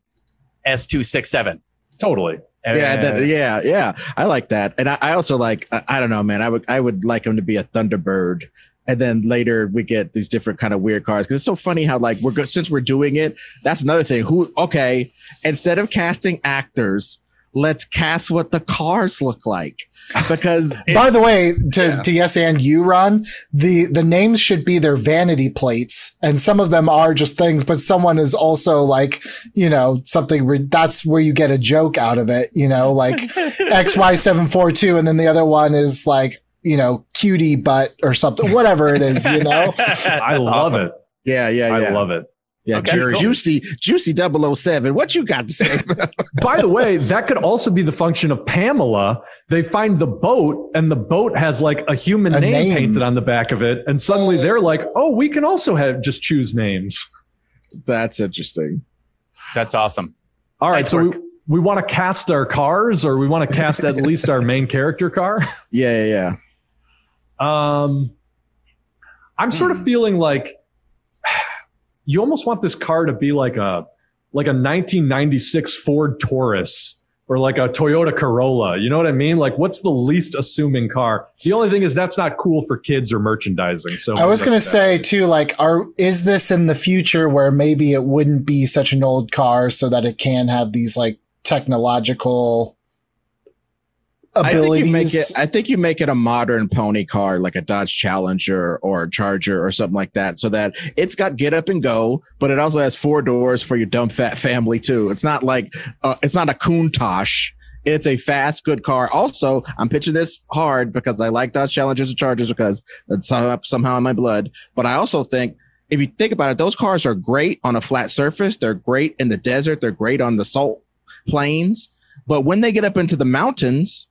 S267. Totally. yeah, that, yeah, yeah. I like that, and I, I also like. I, I don't know, man. I would, I would like him to be a Thunderbird, and then later we get these different kind of weird cars. Because it's so funny how like we're good since we're doing it. That's another thing. Who? Okay, instead of casting actors, let's cast what the cars look like. Because By the way, to, Yeah. to yes and you, Ron, the the names should be their vanity plates, and some of them are just things. But someone is also like, you know, something. Re- that's where you get a joke out of it. You know, like X Y seven four two, and then the other one is like, you know, cutie butt or something, whatever it is. You know, I That's love awesome. it. yeah, yeah, yeah, I love it. Yeah. Okay, Ju- cool. Juicy, juicy 007. What you got to say? By the way, that could also be the function of Pamela. They find the boat, and the boat has like a human A name, name. painted on the back of it. And suddenly they're like, oh, we can also have just choose names. That's interesting. That's awesome. All right. Nice so we, work. we want to cast our cars, or we want to cast at least our main character car. Yeah, yeah, yeah. Um, I'm sort of feeling like you almost want this car to be like a like a 1996 Ford Taurus or like a Toyota Corolla. You know what I mean? Like, what's the least assuming car? The only thing is that's not cool for kids or merchandising. So I was at that. say too, like, are is this in the future where maybe it wouldn't be such an old car, so that it can have these like technological I think you make it. I think you make it a modern pony car, like a Dodge Challenger or a Charger or something like that, so that it's got get up and go, but it also has four doors for your dumb fat family too. It's not like uh, it's not a Countach. It's a fast, good car. Also, I'm pitching this hard because I like Dodge Challengers and Chargers because it's somehow in my blood. But I also think if you think about it, those cars are great on a flat surface. They're great in the desert. They're great on the salt plains. But when they get up into the mountains,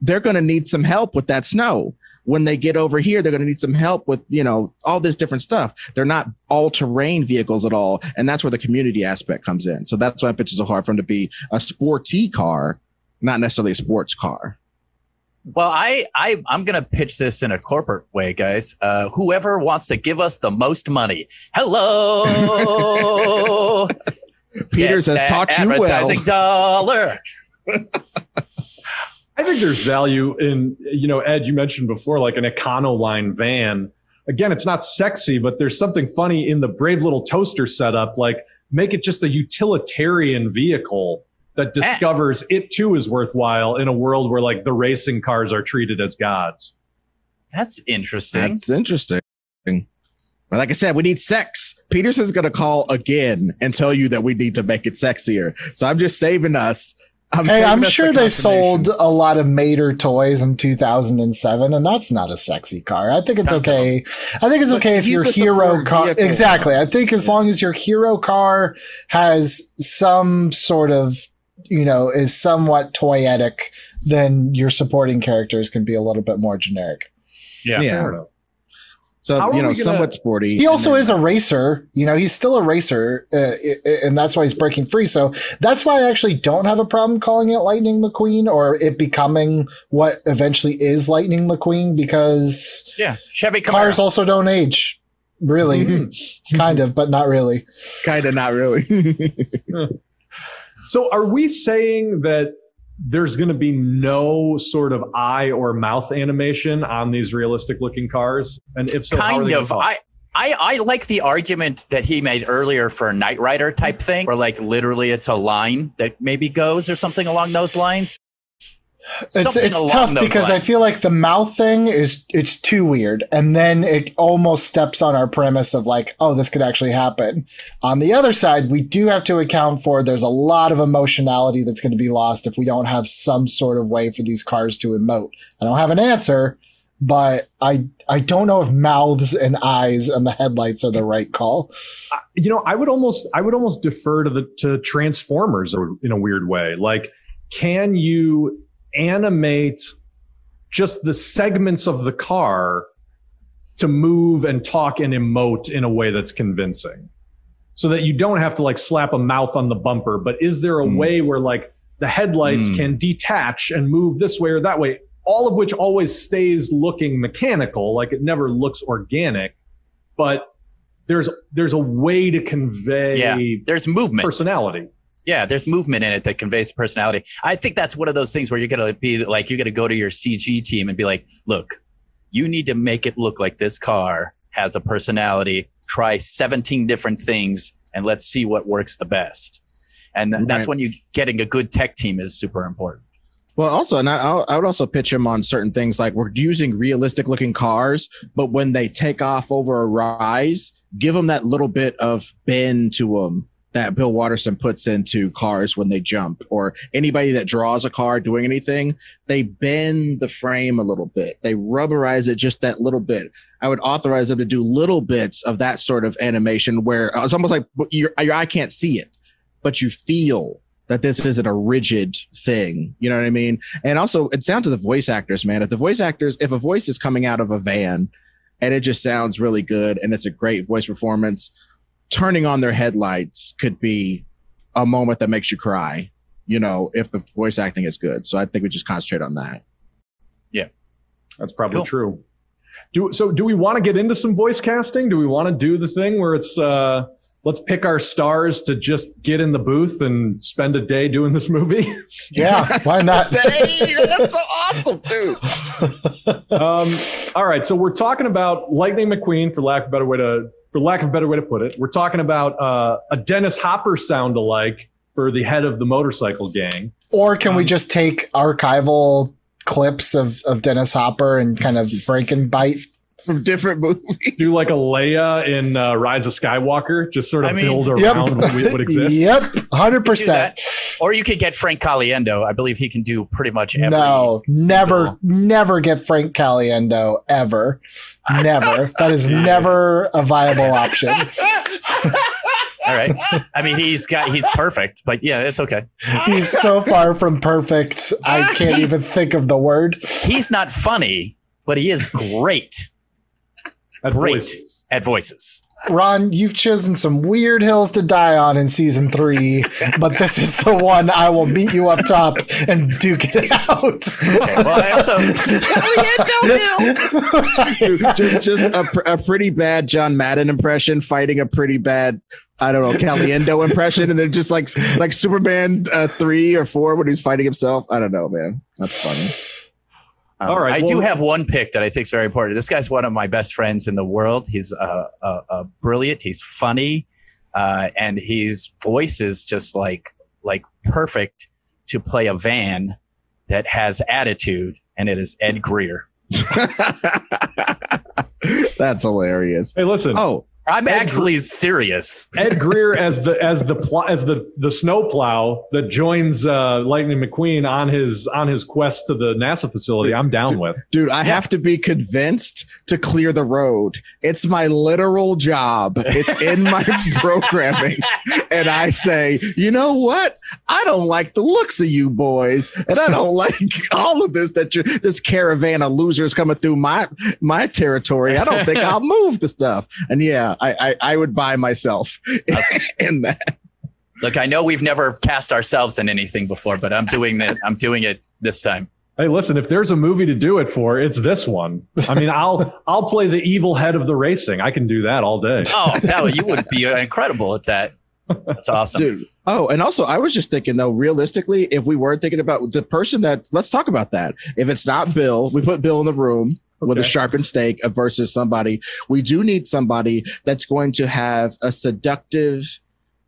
they're going to need some help with that snow. When they get over here, they're going to need some help with, you know, all this different stuff. They're not all terrain vehicles at all. And that's where the community aspect comes in. So that's why I pitch it so hard for them to be a sporty car, not necessarily a sports car. Well, I, I I'm gonna pitch this in a corporate way, guys. Uh, whoever wants to give us the most money, hello. Peters Get has taught you well. dollar. I think there's value in, you know, Ed, you mentioned before, like an Econoline van. Again, it's not sexy, but there's something funny in the brave little toaster setup. Like, make it just a utilitarian vehicle that eh. discovers it too is worthwhile in a world where like the racing cars are treated as gods. That's interesting. That's interesting. But like I said, we need sex. Peterson's going to call again and tell you that we need to make it sexier. So I'm just saving us. I'm Hey, I'm sure the they sold a lot of Mater toys in 2007, and that's not a sexy car. I think it's Tons of okay. I think it's But okay if your hero car. vehicle. Exactly. I think as long as your hero car has some sort of, you know, is somewhat toyetic, then your supporting characters can be a little bit more generic. Yeah. Yeah. Fair enough. So How you know, gonna- somewhat sporty. He also then- is a racer. You know, he's still a racer, uh, i- i- and that's why he's breaking free. So that's why I actually don't have a problem calling it Lightning McQueen or it becoming what eventually is Lightning McQueen because yeah, Chevy Camaro. cars also don't age. Really, Mm-hmm. kind of, but not really. kind of not really. So are we saying that there's going to be no sort of eye or mouth animation on these realistic looking cars? And if so, kind of. I, I I like the argument that he made earlier for a Knight Rider type thing, where like literally it's a line that maybe goes or something along those lines. It's it's tough those because I feel like the mouth thing is it's too weird, and then it almost steps on our premise of like, oh, this could actually happen. On the other side, we do have to account for there's a lot of emotionality that's going to be lost if we don't have some sort of way for these cars to emote. I don't have an answer, but I I don't know if mouths and eyes and the headlights are the right call. you know, I would almost I would almost defer to the to Transformers or in a weird way. Like, can you animate just the segments of the car to move and talk and emote in a way that's convincing? So that you don't have to like slap a mouth on the bumper, but is there a Mm. way where like the headlights Mm. can detach and move this way or that way? All of which always stays looking mechanical, like it never looks organic, but there's there's a way to convey Yeah, there's movement. personality. Yeah, there's movement in it that conveys personality. I think that's one of those things where you're gonna be like, you're gonna go to your CG team and be like, look, you need to make it look like this car has a personality. Try 17 different things and let's see what works the best. And th- that's when you getting a good tech team is super important. Well, also, and I, I would also pitch him on certain things like we're using realistic looking cars, but when they take off over a rise, give them that little bit of bend to them that Bill Watterson puts into cars when they jump, or anybody that draws a car doing anything, they bend the frame a little bit. They rubberize it just that little bit. I would authorize them to do little bits of that sort of animation where it's almost like your, your eye can't see it, but you feel that this isn't a rigid thing. You know what I mean? And also, it's down to the voice actors, man. If the voice actors, if a voice is coming out of a van and it just sounds really good and it's a great voice performance, turning on their headlights could be a moment that makes you cry, you know, if the voice acting is good. So I think we just concentrate on that. Yeah, that's probably Cool. true. Do so do we want to get into some voice casting? Do we want to do the thing where it's uh let's pick our stars to just get in the booth and spend a day doing this movie? Yeah, why not? Dang, that's so awesome, too. um, all right, so we're talking about Lightning McQueen, for lack of a better way to for lack of a better way to put it. We're talking about uh, a Dennis Hopper sound alike for the head of the motorcycle gang. Or can we Um, just take archival clips of of Dennis Hopper and kind of Frankenbite. From different movies. Do like a Leia in uh, Rise of Skywalker, just sort of I mean- build Yep. around what would exist. Yep, hundred percent. Or you could get Frank Caliendo. I believe he can do pretty much every. No, single- never, never get Frank Caliendo ever. Never. that is never a viable option. All right. I mean, he's got he's perfect, but yeah, it's okay. He's so far from perfect. I can't He's- even think of the word. He's not funny, but he is great That's Great. voices. at voices. Ron, you've chosen some weird hills to die on in season three, but this is the one I will meet you up top and duke it out. Okay, well, I also just just a, pr- a pretty bad John Madden impression fighting a pretty bad I don't know Caliendo impression, and then just like like Superman uh, three or four when he's fighting himself. I don't know, man. That's funny. Um, All right, I do have one pick that I think is very important. This guy's one of my best friends in the world. He's uh, uh, uh, brilliant. He's funny, uh, and his voice is just like like perfect to play a van that has attitude, and it is Ed Greer. That's hilarious. Hey, listen, Oh, I'm Ed actually serious. Ed Greer as the as the pl- as the the snowplow that joins uh, Lightning McQueen on his on his quest to the NASA facility. I'm down with. dude, I have to be convinced to clear the road. It's my literal job. It's in my programming. And I say, you know what? I don't like the looks of you boys. And I don't like all of this that you this caravan of losers coming through my my territory. I don't think I'll move the stuff. And yeah, I I, I would buy myself in that. Look, I know we've never cast ourselves in anything before, but I'm doing that. I'm doing it this time. Hey, listen, if there's a movie to do it for, it's this one. I mean, I'll I'll play the evil head of the racing. I can do that all day. Oh, hell, you would be incredible at that. That's awesome. Dude. Oh, and also I was just thinking though, realistically, if we were thinking about the person that let's talk about that. If it's not Bill, we put Bill in the room with a sharpened stake versus somebody. We do need somebody that's going to have a seductive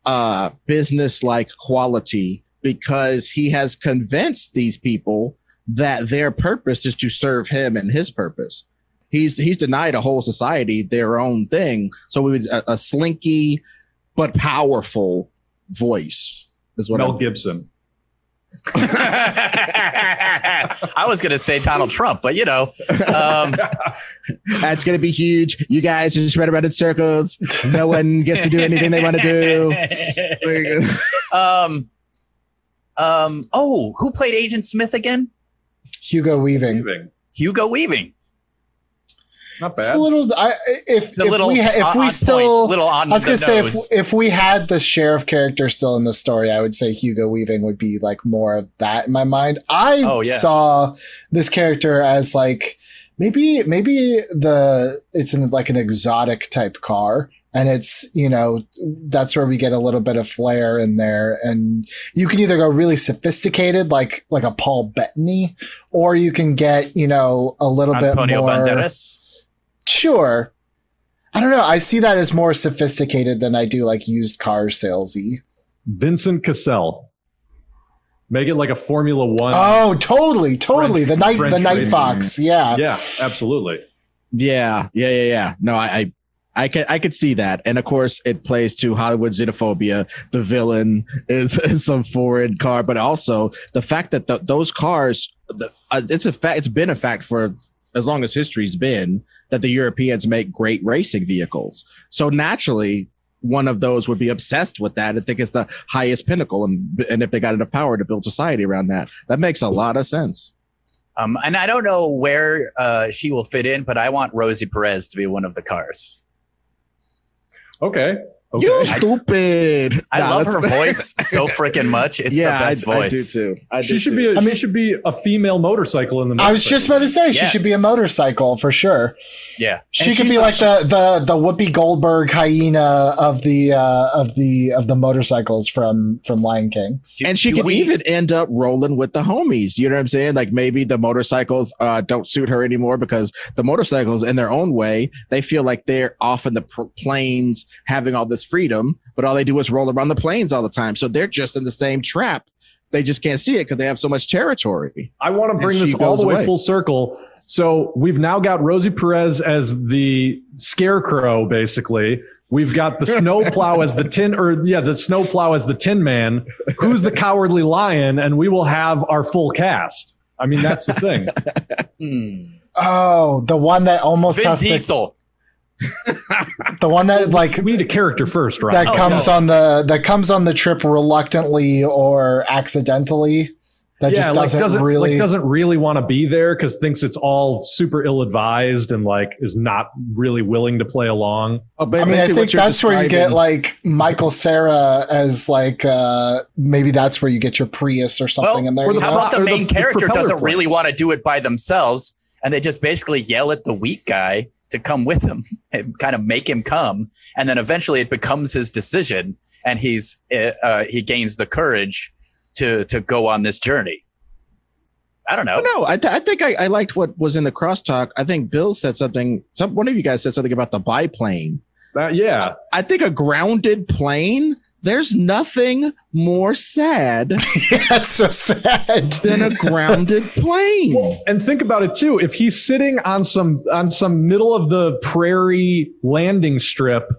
uh business like quality because he has convinced these people that their purpose is to serve him and his purpose. He's he's denied a whole society their own thing. So we would a, a slinky but powerful voice is what Mel I'm, Gibson. I was going to say Donald Trump, but you know, um, that's going to be huge. You guys just run around in circles. No one gets to do anything they want to do. um, um, oh, who played Agent Smith again? Hugo Weaving. Leaving. Hugo Weaving. Not It's bad. a little. I, if It's a if little we ha- if on- we still, point, little on I was gonna say if if we had the sheriff character still in the story, I would say Hugo Weaving would be like more of that in my mind. I Oh, yeah. saw this character as like maybe maybe the it's in like an exotic type car. And it's, you know, that's where we get a little bit of flair in there. And you can either go really sophisticated, like like a Paul Bettany, or you can get, you know, a little Antonio bit more Banderas. Sure. I don't know. I see that as more sophisticated than I do like used car salesy. Vincent Cassel. Make it like a Formula One. Oh, totally, totally. French- the night, the night racing. fox. Yeah. yeah, absolutely. yeah, yeah, yeah, yeah. No, I, I I can I could see that, and of course, it plays to Hollywood xenophobia. The villain is, is some foreign car, but also the fact that the, those cars, the, uh, it's a fact. It's been a fact for as long as history's been that the Europeans make great racing vehicles. So naturally, one of those would be obsessed with that and think it's the highest pinnacle, and and if they got enough power to build society around that, that makes a lot of sense. Um, and I don't know where uh, she will fit in, but I want Rosie Perez to be one of the cars. Okay. Okay. You stupid! I Nah, love her voice so freaking much. It's the best I, voice. I do too. I she should too. be. A, I mean- she should be a female motorcycle in the. Movie. I was just about to say she should be a motorcycle for sure. Yeah. She And could be not- like the the the Whoopi Goldberg hyena of the uh, of the of the motorcycles from from Lion King. Do- and she could we- even end up rolling with the homies. You know what I'm saying? Like maybe the motorcycles uh, don't suit her anymore because the motorcycles, in their own way, they feel like they're off in the pr- plains having all this freedom, but all they do is roll around the plains all the time. So they're just in the same trap they just can't see it because they have so much territory. I want to bring this all the way away. full circle. So we've now got Rosie Perez as the scarecrow, basically. We've got the snowplow as the tin, or yeah, the snowplow as the tin man. Who's the cowardly lion? And we will have our full cast. I mean, that's the thing. Hmm. Oh, the one that almost Vin has Diesel. to, the one that like we need a character first, right? that Oh, comes no. on the that comes on the trip reluctantly or accidentally. That yeah, just like doesn't, doesn't really. like doesn't really want to be there because thinks it's all super ill advised and like is not really willing to play along. Oh, but I mean, I think you're that's where you get like Michael Cera as like uh maybe that's where you get your Prius or something Well, in there. or the How about the main the character propeller doesn't plane. really want to do it by themselves, and they just basically yell at the weak guy to come with him and kind of make him come, and then eventually it becomes his decision, and he's uh, uh, he gains the courage to to go on this journey. I don't know. No, I, th- I think I, I liked what was in the crosstalk. I think Bill said something. Some one of you guys said something about the biplane. Uh, yeah, I think a grounded plane. There's nothing more sad That's so sad. than a grounded plane. Well, and think about it too. If he's sitting on some on some middle of the prairie landing strip,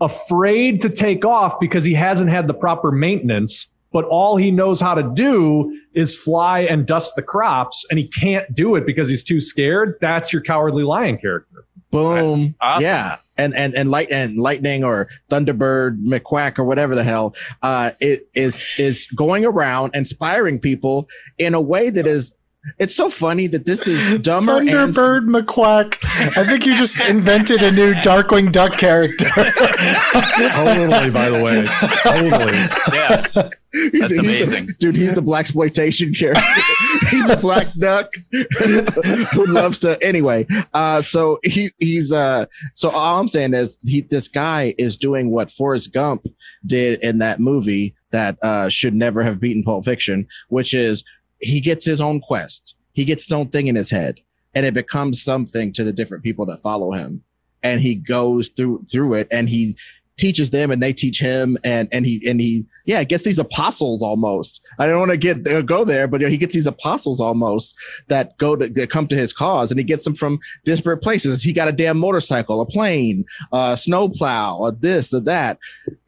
afraid to take off because he hasn't had the proper maintenance, but all he knows how to do is fly and dust the crops, and he can't do it because he's too scared. That's your cowardly lion character. Boom. Awesome. Yeah. And and and light and lightning or Thunderbird McQuack or whatever the hell uh it is is going around inspiring people in a way that is it's so funny that this is dumber and Thunderbird McQuack. I think you just invented a new Darkwing Duck character. Totally, by the way, totally. Yeah, He's- That's he's the- amazing. dude. He's the blaxploitation character. he's a black duck who loves to. Anyway, uh, so he he's uh, so all I'm saying is he this guy is doing what Forrest Gump did in that movie that uh, should never have beaten Pulp Fiction, which is he gets his own quest. He gets his own thing in his head, and it becomes something to the different people that follow him, and he goes through through it, and he teaches them and they teach him and and he and he yeah gets these apostles almost i don't want to get uh, go there but he gets these apostles almost that go to that come to his cause and he gets them from disparate places he got a damn motorcycle a plane a snowplow a this a that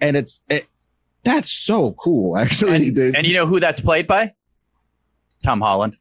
and it's it, that's so cool actually dude. and you know who that's played by? Tom Holland.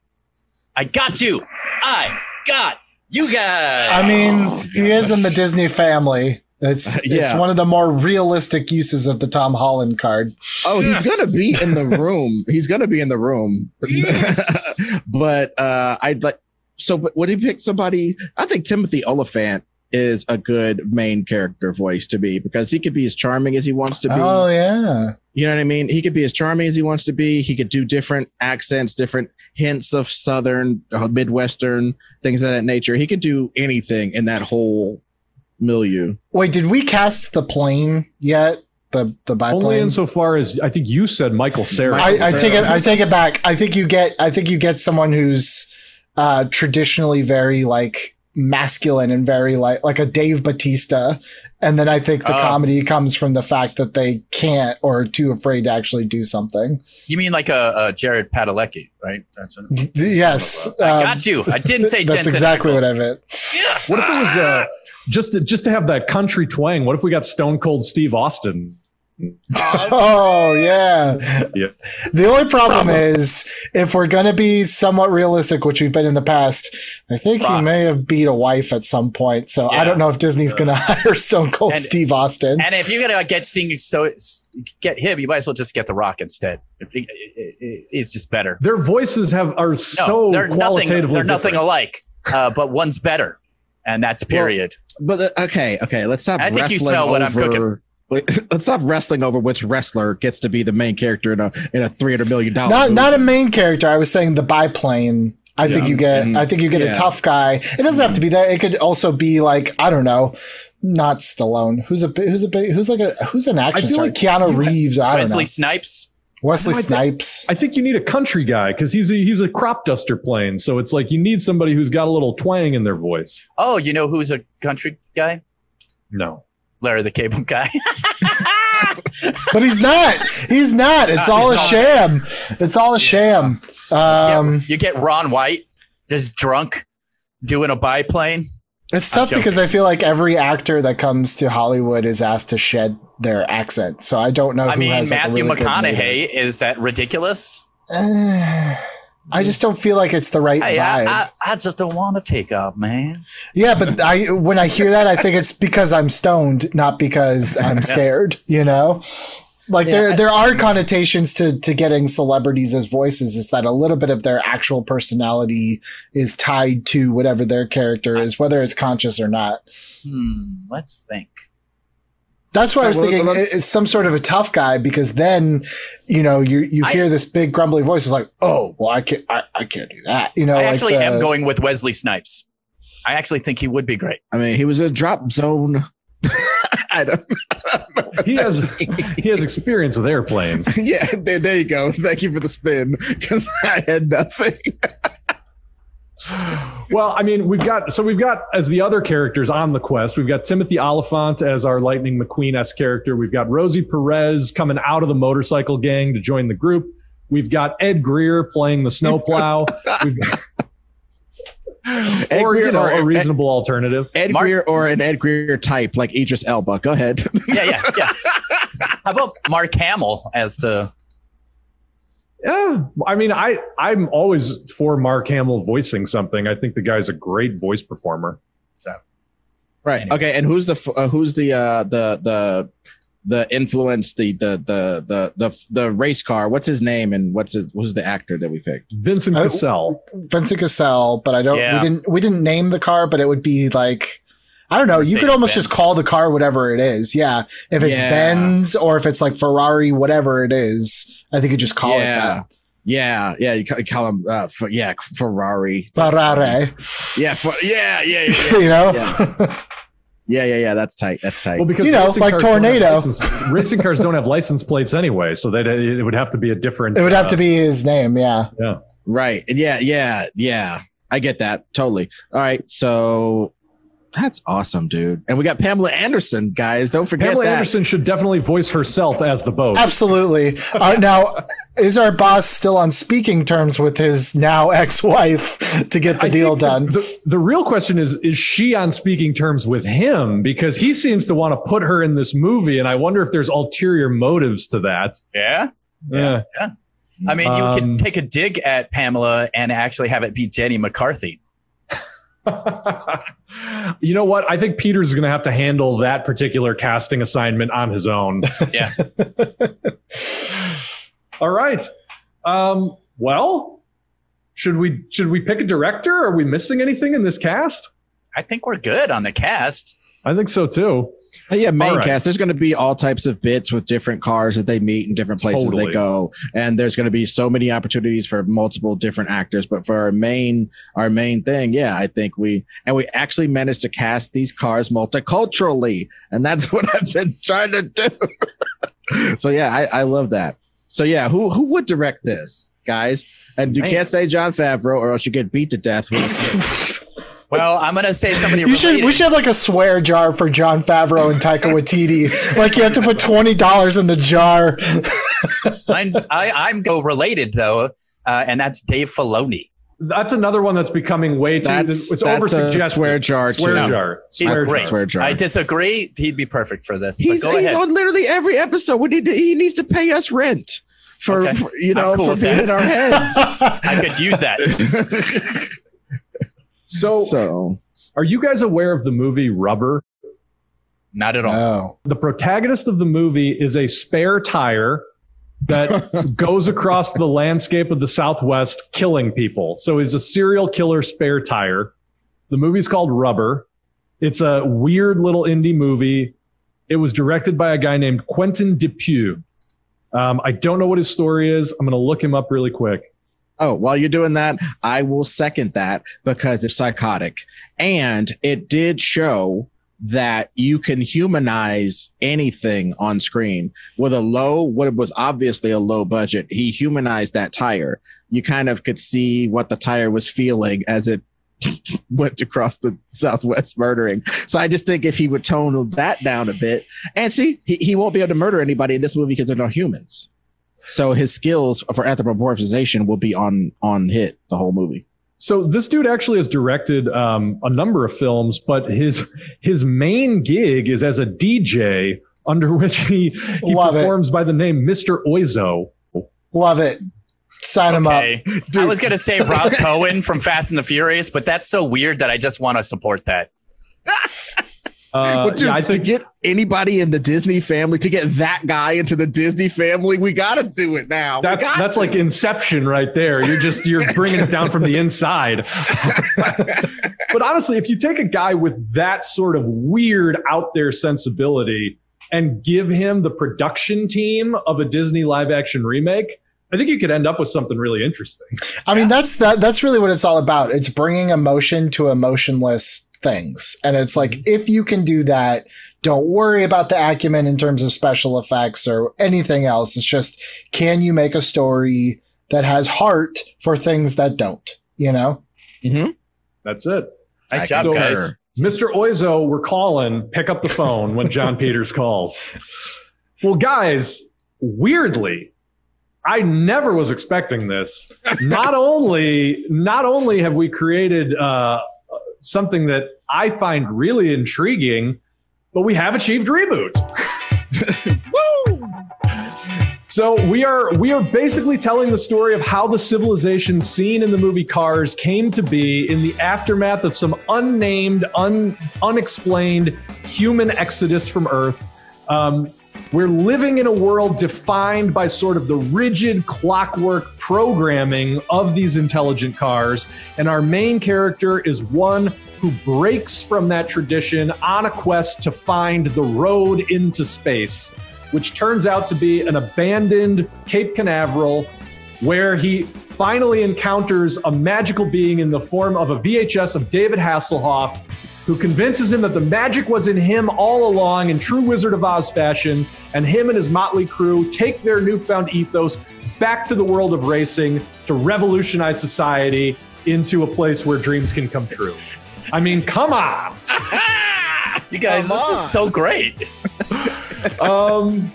I got you. I got you guys. I mean, he is in the Disney family. It's it's one of the more realistic uses of the Tom Holland card. Oh, he's gonna be in the room. He's gonna be in the room. but uh I'd like so but would he pick somebody? I think Timothy Olyphant is a good main character voice to be because he could be as charming as he wants to be. Oh yeah. You know what I mean? He could be as charming as he wants to be. He could do different accents, different hints of southern, uh, midwestern things of that nature. He could do anything in that whole milieu. Wait, did we cast the plane yet? The the Only biplane. insofar as I think you said Michael Cera. I, I take it. Cera. I take it back. I think you get. I think you get someone who's uh, traditionally very like masculine and very like like a Dave Batista, and then I think the Oh. comedy comes from the fact that they can't or are too afraid to actually do something. you mean like a, a Jared Padalecki, right? That's a, D- Yes, I um, got you. I didn't say That's Jensen exactly what I meant. Yes. What if it was uh, just to, just to have that country twang? What if we got Stone Cold Steve Austin? Oh yeah. Yeah. The only problem is if we're gonna be somewhat realistic, which we've been in the past, I think he may have beat a wife at some point. So I don't know if Disney's gonna hire Stone Cold And- Steve Austin. And if you're gonna get Sting, so get him, you might as well just get The Rock instead. If he, he's just better. Their voices have are No, so they're nothing. qualitatively They're nothing different. alike, uh, but one's better, and that's period. But uh, okay, okay, let's stop I think you wrestling smell what I'm over. Wait, Let's stop wrestling over which wrestler gets to be the main character in a in a three hundred million dollar. not movie. not a main character. I was saying the biplane. I think you get. Mhm. I think you get Yeah. a tough guy. It doesn't have to be that. It could also be like I don't know, not Stallone. Who's a bi- who's a big who's like a who's an action feel star? like Keanu you- Reeves. I don't Wesley know. Snipes. Wesley No, I think- Snipes. I think you need a country guy because he's a, he's a crop duster plane. So it's like you need somebody who's got a little twang in their voice. Oh, you know who's a country guy? No. Larry the Cable Guy. but he's not. He's not. It's all a sham. It's all a sham. Um, you get Ron White just drunk doing a biplane. It's tough because. I feel like every actor that comes to Hollywood is asked to shed their accent. So I don't know. I mean, has, like, Matthew really McConaughey is that ridiculous? Uh, I just don't feel like it's the right Hey, vibe. I, I, I just don't want to take off, man. yeah, but I when I hear that, I think it's because I'm stoned, not because I'm scared. You know, like Yeah, there there are connotations to to getting celebrities as voices. Is that a little bit of their actual personality is tied to whatever their character is, whether it's conscious or not. Hmm, let's think. That's why I was Well, thinking let's- it's some sort of a tough guy because then, you know, you you I- hear this big grumbly voice. It's like, oh, well, I can't, I, I can't do that. You know, I like actually the- am going with Wesley Snipes. I actually think he would be great. I mean, he was a drop zone. I don't. He has he has experience with airplanes. yeah, there, there you go. Thank you for the spin because I had nothing. Well, I mean, we've got so we've got as the other characters on the quest, we've got Timothy Olyphant as our Lightning McQueen s character. We've got Rosie Perez coming out of the motorcycle gang to join the group. We've got Ed Greer playing the snowplow. We've got, Ed or you know, or- a reasonable alternative. Ed Mark- Greer or an Ed Greer type like Idris Elba. Go ahead. Yeah, yeah, yeah. How about Mark Hamill as the? Yeah, I mean, I I'm always for Mark Hamill voicing something. I think the guy's a great voice performer. So right. Anyway. Okay. And who's the uh, who's the uh, the the the influence the the the the the the race car? What's his name and what's his who's the actor that we picked? Vincent Uh, Cassel. Vincent Cassel, but I don't. Yeah. We didn't. We didn't name the car, but it would be like. I don't know. You could almost just call the car whatever it is. Yeah. If it's Yeah. Benz or if it's like Ferrari, whatever it is, I think you just call it that. yeah. Yeah, yeah, you call him, uh, for, yeah, Ferrari. Ferrari. Yeah, for, yeah, yeah, yeah, yeah, you know? Yeah. yeah, yeah, yeah. That's tight. That's tight. Well, because You know, racing like cars Tornado. license- racing cars don't have license plates anyway, so that it would have to be a different. it would have uh, to be his name. Yeah. Yeah. Right. Yeah, yeah, yeah. I get that totally. All right. So that's awesome, dude. And we got Pamela Anderson, guys. Don't forget Pamela that. Anderson should definitely voice herself as the boat. Absolutely. Uh, now, is our boss still on speaking terms with his now ex-wife to get the I deal think the- done? The, the real question is: Is she on speaking terms with him? Because he seems to want to put her in this movie, and I wonder if there's ulterior motives to that. yeah. Yeah. I mean, you Um, can take a dig at Pamela and actually have it be Jenny McCarthy. you know what? I think Peter's going to have to handle that particular casting assignment on his own. Yeah. All right. Um, well, should we should we pick a director? Are we missing anything in this cast? I think we're good on the cast. I think so too. Oh, yeah, main All right. cast. There's going to be all types of bits with different cars that they meet in different places Totally. they go, and there's going to be so many opportunities for multiple different actors. But for our main, our main thing, yeah, I think we and we actually managed to cast these cars multiculturally, and that's what I've been trying to do. so yeah, I, I love that. So yeah, who who would direct this, guys? And you Man. can't say Jon Favreau, or else you get beat to death. With a stick. Well, I'm gonna say somebody. You should. related. We should have like a swear jar for Jon Favreau and Taika Waititi. like you have to put twenty dollars in the jar. Mine's, I, I'm go related though, uh, and that's Dave Filoni. That's another one that's becoming way too. That's- it's over a suggested. swear jar, Swear too. jar. He's Swear great. jar. Swear jar. I disagree. He'd be perfect for this. He's, but go he's ahead. on literally every episode. We need to, he needs to pay us rent for, Okay. for, you know cool for with being that. in our heads. I could use that. So, so are you guys aware of the movie Rubber? Not at all. No. The protagonist of the movie is a spare tire that goes across the landscape of the Southwest killing people. So he's a serial killer spare tire. The movie's called Rubber. It's a weird little indie movie. It was directed by a guy named Quentin Dupieux. Um, I don't know what his story is. I'm going to look him up really quick. Oh, while you're doing that, I will second that because it's psychotic, and it did show that you can humanize anything on screen with a low what was obviously a low budget he humanized that tire you kind of could see what the tire was feeling as it went across the Southwest murdering. So I just think if he would tone that down a bit, and see, he, he won't be able to murder anybody in this movie because they're not humans. So his skills for anthropomorphization will be on on hit the whole movie. So this dude actually has directed um, a number of films, but his his main gig is as a DJ, under which he, he Love it. performs by the name Mr. Oizo. Love it. Sign him up. Okay. I was gonna say Rob Cohen from Fast and the Furious, but that's so weird that I just want to support that. Uh, But dude, yeah, I to get anybody in the Disney family, to get that guy into the Disney family, we got to do it now. We that's to. like Inception right there. You're just you're bringing it down from the inside. but honestly, if you take a guy with that sort of weird out there sensibility and give him the production team of a Disney live action remake, I think you could end up with something really interesting. I mean, that's that. That's really what it's all about. It's bringing emotion to emotionless things, and it's like if you can do that, don't worry about the acumen in terms of special effects or anything else. It's just can you make a story that has heart for things that don't? You know. Mhm. That's it. Nice job, concur. guys. Mr. Oizo, we're calling. Pick up the phone when John Peters calls. Well, guys, weirdly, I never was expecting this. Not only, not only have we created uh, something that I find really intriguing, but we have achieved reboot. So we are we are basically telling the story of how the civilization seen in the movie Cars came to be in the aftermath of some unnamed, un, unexplained human exodus from Earth. Um, we're living in a world defined by sort of the rigid clockwork programming of these intelligent cars, and our main character is one who breaks from that tradition on a quest to find the road into space which turns out to be an abandoned Cape Canaveral where he finally encounters a magical being in the form of a VHS of David Hasselhoff who convinces him that the magic was in him all along in true Wizard of Oz fashion and him and his motley crew take their newfound ethos back to the world of racing to revolutionize society into a place where dreams can come true. I mean, come on. You guys, Come this on. is so great. Um,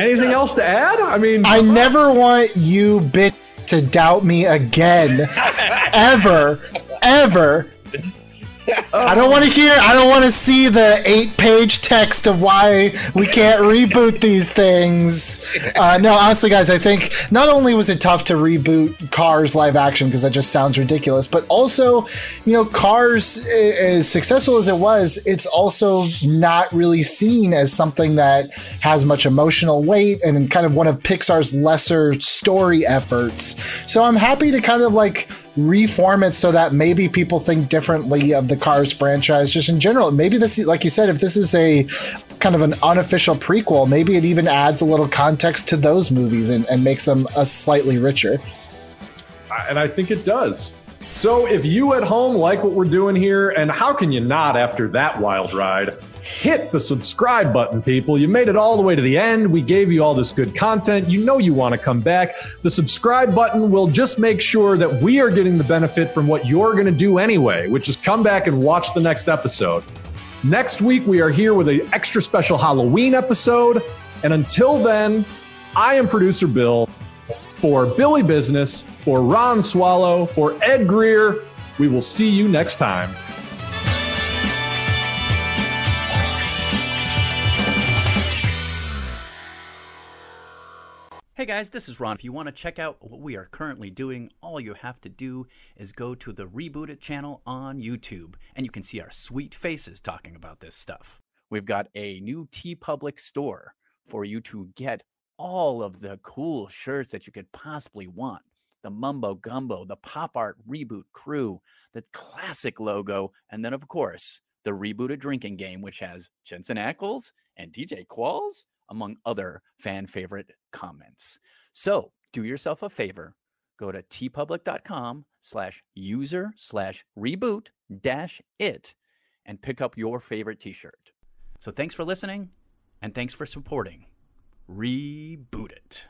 anything else to add? I mean, I never want you bit to doubt me again, ever, ever. I don't want to hear. I don't want to see the eight-page text of why we can't reboot these things. Uh, no, honestly, guys, I think not only was it tough to reboot Cars live action because that just sounds ridiculous, but also, you know, Cars, as successful as it was, it's also not really seen as something that has much emotional weight and kind of one of Pixar's lesser story efforts. So I'm happy to kind of like reform it so that maybe people think differently of the Cars franchise just in general. Maybe this, like you said, if this is a kind of an unofficial prequel, maybe it even adds a little context to those movies and, and makes them a slightly richer. and I think it does. So if you at home like what we're doing here, and how can you not after that wild ride? Hit the subscribe button, people. You made it all the way to the end. We gave you all this good content. You know you want to come back. The subscribe button will just make sure that we are getting the benefit from what you're going to do anyway, which is come back and watch the next episode. Next week, we are here with an extra special Halloween episode. And until then, I am producer Bill. For Billy Business, for Ron Swallow, for Ed Greer, we will see you next time. Hey guys, this is Ron. If you want to check out what we are currently doing, all you have to do is go to the Rebooted channel on YouTube, and you can see our sweet faces talking about this stuff. We've got a new TeePublic store for you to get all of the cool shirts that you could possibly want. The Mumbo Gumbo, the Pop Art Reboot Crew, the classic logo, and then, of course, the Rebooted Drinking Game, which has Jensen Ackles and DJ Qualls, among other fan favorite comments. So do yourself a favor. Go to teepublic.com slash user slash reboot dash it and pick up your favorite t-shirt. So thanks for listening and thanks for supporting Reboot It.